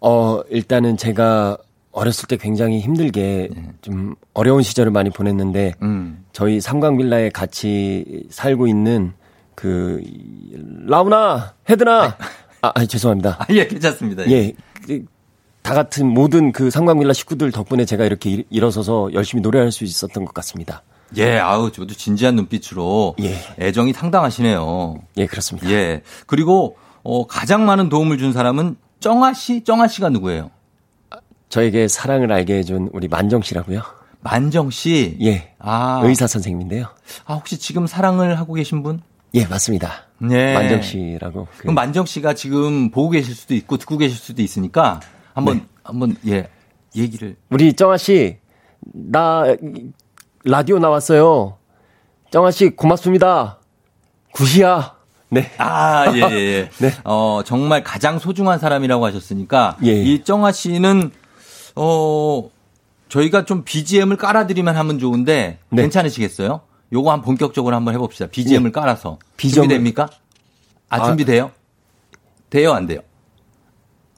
어, 일단은 제가 어렸을 때 굉장히 힘들게 좀 어려운 시절을 많이 보냈는데 음. 저희 삼광빌라에 같이 살고 있는 그 라우나 헤드나 아, 아 죄송합니다. 아, 예, 괜찮습니다. 예. 그 다 같은 모든 그 상광빌라 식구들 덕분에 제가 이렇게 일, 일어서서 열심히 노래할 수 있었던 것 같습니다. 예, 아우, 저도 진지한 눈빛으로 애정이 상당하시네요. 예, 그렇습니다. 예. 그리고 어, 가장 많은 도움을 준 사람은 정아 씨, 정아 씨가 누구예요? 저에게 사랑을 알게 해준 우리 만정 씨라고요. 만정 씨. 예. 아. 의사 선생님인데요. 아, 혹시 지금 사랑을 하고 계신 분? 예, 맞습니다. 네. 만정 씨라고. 그- 그럼 만정 씨가 지금 보고 계실 수도 있고 듣고 계실 수도 있으니까 한번 네. 한번 예 얘기를 우리 정아 씨, 나 라디오 나왔어요. 정아 씨 고맙습니다. 굿이야. 네. 아, 예, 예, 예. *laughs* 어, 정말 가장 소중한 사람이라고 하셨으니까. 예. 이 정아 씨는, 어, 저희가 좀 BGM을 깔아드리면 하면 좋은데, 네. 괜찮으시겠어요? 요거 한 본격적으로 한번 해봅시다. BGM을 깔아서. BGM 을- 준비됩니까? 아, 아. 준비돼요? 돼요, 안 돼요?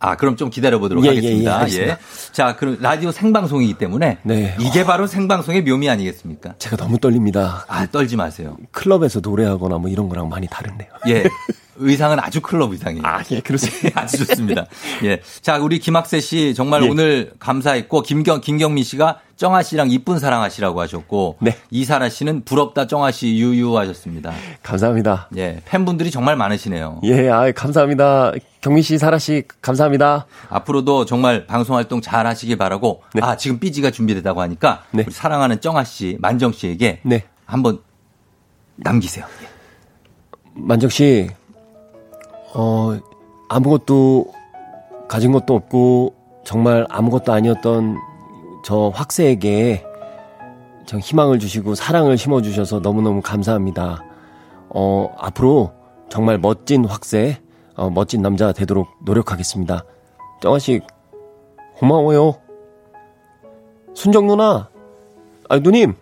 아, 그럼 좀 기다려보도록 예, 예, 예, 하겠습니다. 알겠습니다. 자, 그럼 라디오 생방송이기 때문에. 네. 이게 바로 생방송의 묘미 아니겠습니까? 제가 너무 떨립니다. 아, 떨지 마세요. 클럽에서 노래하거나 뭐 이런 거랑 많이 다른데요. 예. *laughs* 의상은 아주 클럽 의상이에요. 아, 예, 그렇습니다. *laughs* 아주 좋습니다. 예. 자, 우리 김학세 씨 정말 예. 오늘 감사했고, 김경, 김경미 씨가 정아 씨랑 이쁜 사랑하시라고 하셨고, 네. 이사라 씨는 부럽다 정아 씨 유유 하셨습니다. 감사합니다. 예. 팬분들이 정말 많으시네요. 예, 아, 감사합니다. 경민 씨, 사라 씨, 감사합니다. 앞으로도 정말 방송 활동 잘 하시길 바라고, 아, 지금 삐지가 준비됐다고 하니까, 네. 우리 사랑하는 정아 씨, 만정 씨에게 네. 한번 남기세요. 만정 씨, 어, 아무것도 가진 것도 없고 정말 아무것도 아니었던 저 확세에게 정 희망을 주시고 사랑을 심어 주셔서 너무너무 감사합니다. 어, 앞으로 정말 멋진 확세, 어, 멋진 남자 되도록 노력하겠습니다. 정아 씨, 고마워요. 순정 누나, 아, 누님,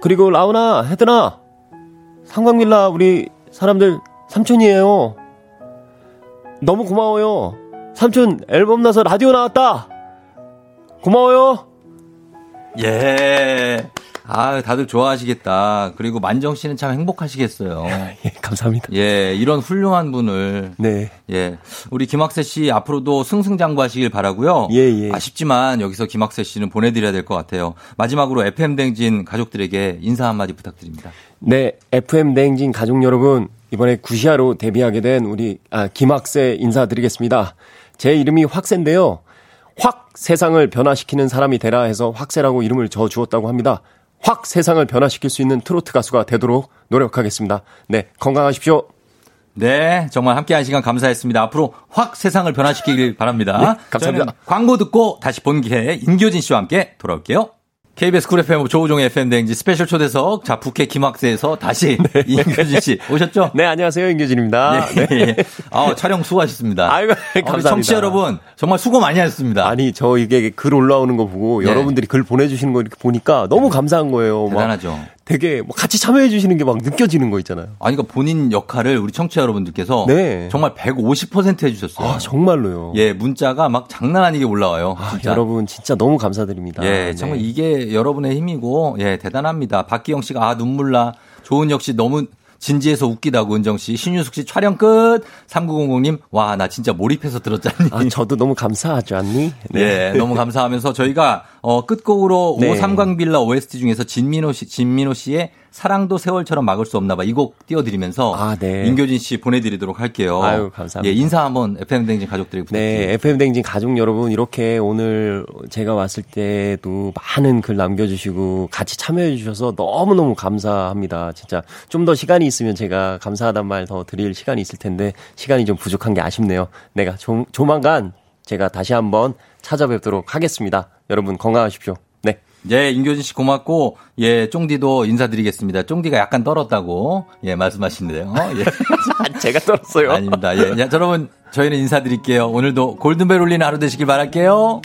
그리고 라우나, 헤드나, 상광빌라 우리 사람들 삼촌이에요. 너무 고마워요. 삼촌 앨범 나서 라디오 나왔다. 고마워요. 예. 아, 다들 좋아하시겠다. 그리고 만정 씨는 참 행복하시겠어요. *laughs* 예, 감사합니다. 예, 이런 훌륭한 분을. 네. 예. 우리 김학세 씨 앞으로도 승승장구하시길 바라고요. 예, 예. 아쉽지만 여기서 김학세 씨는 보내드려야 될 것 같아요. 마지막으로 FM 댕진 가족들에게 인사 한마디 부탁드립니다. 네, FM 대행진 가족 여러분, 이번에 구시아로 데뷔하게 된 우리 아, 김학세 인사드리겠습니다. 제 이름이 확세인데요. 확 세상을 변화시키는 사람이 되라 해서 확세라고 이름을 저 주었다고 합니다. 확 세상을 변화시킬 수 있는 트로트 가수가 되도록 노력하겠습니다. 네, 건강하십시오. 네, 정말 함께한 시간 감사했습니다. 앞으로 확 세상을 변화시키길 바랍니다. 네, 감사합니다. 광고 듣고 다시 본캐 인교진 씨와 함께 돌아올게요. KBS Cool FM 조우종의 FM 대행진 special 초대석 자 부캐 김확세에서 다시 *laughs* 인교진 씨 오셨죠? 네, 안녕하세요. 인교진입니다. *laughs* 예, 네. 예. 아, 촬영 수고하셨습니다. 아이고, 감사합니다. 청취자 여러분 정말 수고 많이 하셨습니다. 아니, 저 이게 글 올라오는 거 보고 네. 여러분들이 글 보내주시는 거 이렇게 보니까 너무 감사한 거예요. 막 대단하죠. 되게 뭐 같이 참여해 주시는 게 막 느껴지는 거 있잖아요. 아니 그러니까 본인 역할을 우리 청취자 여러분들께서 네. 정말 150% 해주셨어요. 아, 정말로요. 예, 문자가 막 장난 아니게 올라와요. 아, 진짜. 여러분 진짜 너무 감사드립니다. 예, 네. 정말 이게 여러분의 힘이고, 예, 대단합니다. 박기영 씨가, 아, 눈물 나. 조은혁 씨 너무 진지해서 웃기다고, 은정 씨. 신유숙 씨 촬영 끝. 3900님, 와, 나 진짜 몰입해서 들었잖니. 아, 저도 너무 감사하지 않니? 예, 너무 감사하면서 저희가, 어, 끝곡으로 네. 오삼광 빌라 OST 중에서 진민호 씨, 진민호 씨의 사랑도 세월처럼 막을 수 없나 봐. 이 곡 띄워드리면서. 아, 네. 임교진 씨 보내드리도록 할게요. 아유, 감사합니다. 예, 인사 한번 FM댕진 가족들에게 부탁드립니다. 네, FM 댕진 가족 여러분 이렇게 오늘 제가 왔을 때도 많은 글 남겨주시고 같이 참여해 주셔서 너무 너무 감사합니다. 진짜 좀 더 시간이 있으면 제가 감사하단 말 더 드릴 시간이 있을 텐데 시간이 좀 부족한 게 아쉽네요. 내가 조, 조만간 제가 다시 한번 찾아뵙도록 하겠습니다. 여러분 건강하십시오. 네. 예, 임교진 씨 고맙고, 예, 쫑디도 인사드리겠습니다. 쫑디가 약간 떨었다고, 예, 말씀하시는데요. 예. *laughs* 제가 떨었어요. 아닙니다. 예, 야, 여러분, 저희는 인사드릴게요. 오늘도 골든벨 울리는 하루 되시길 바랄게요.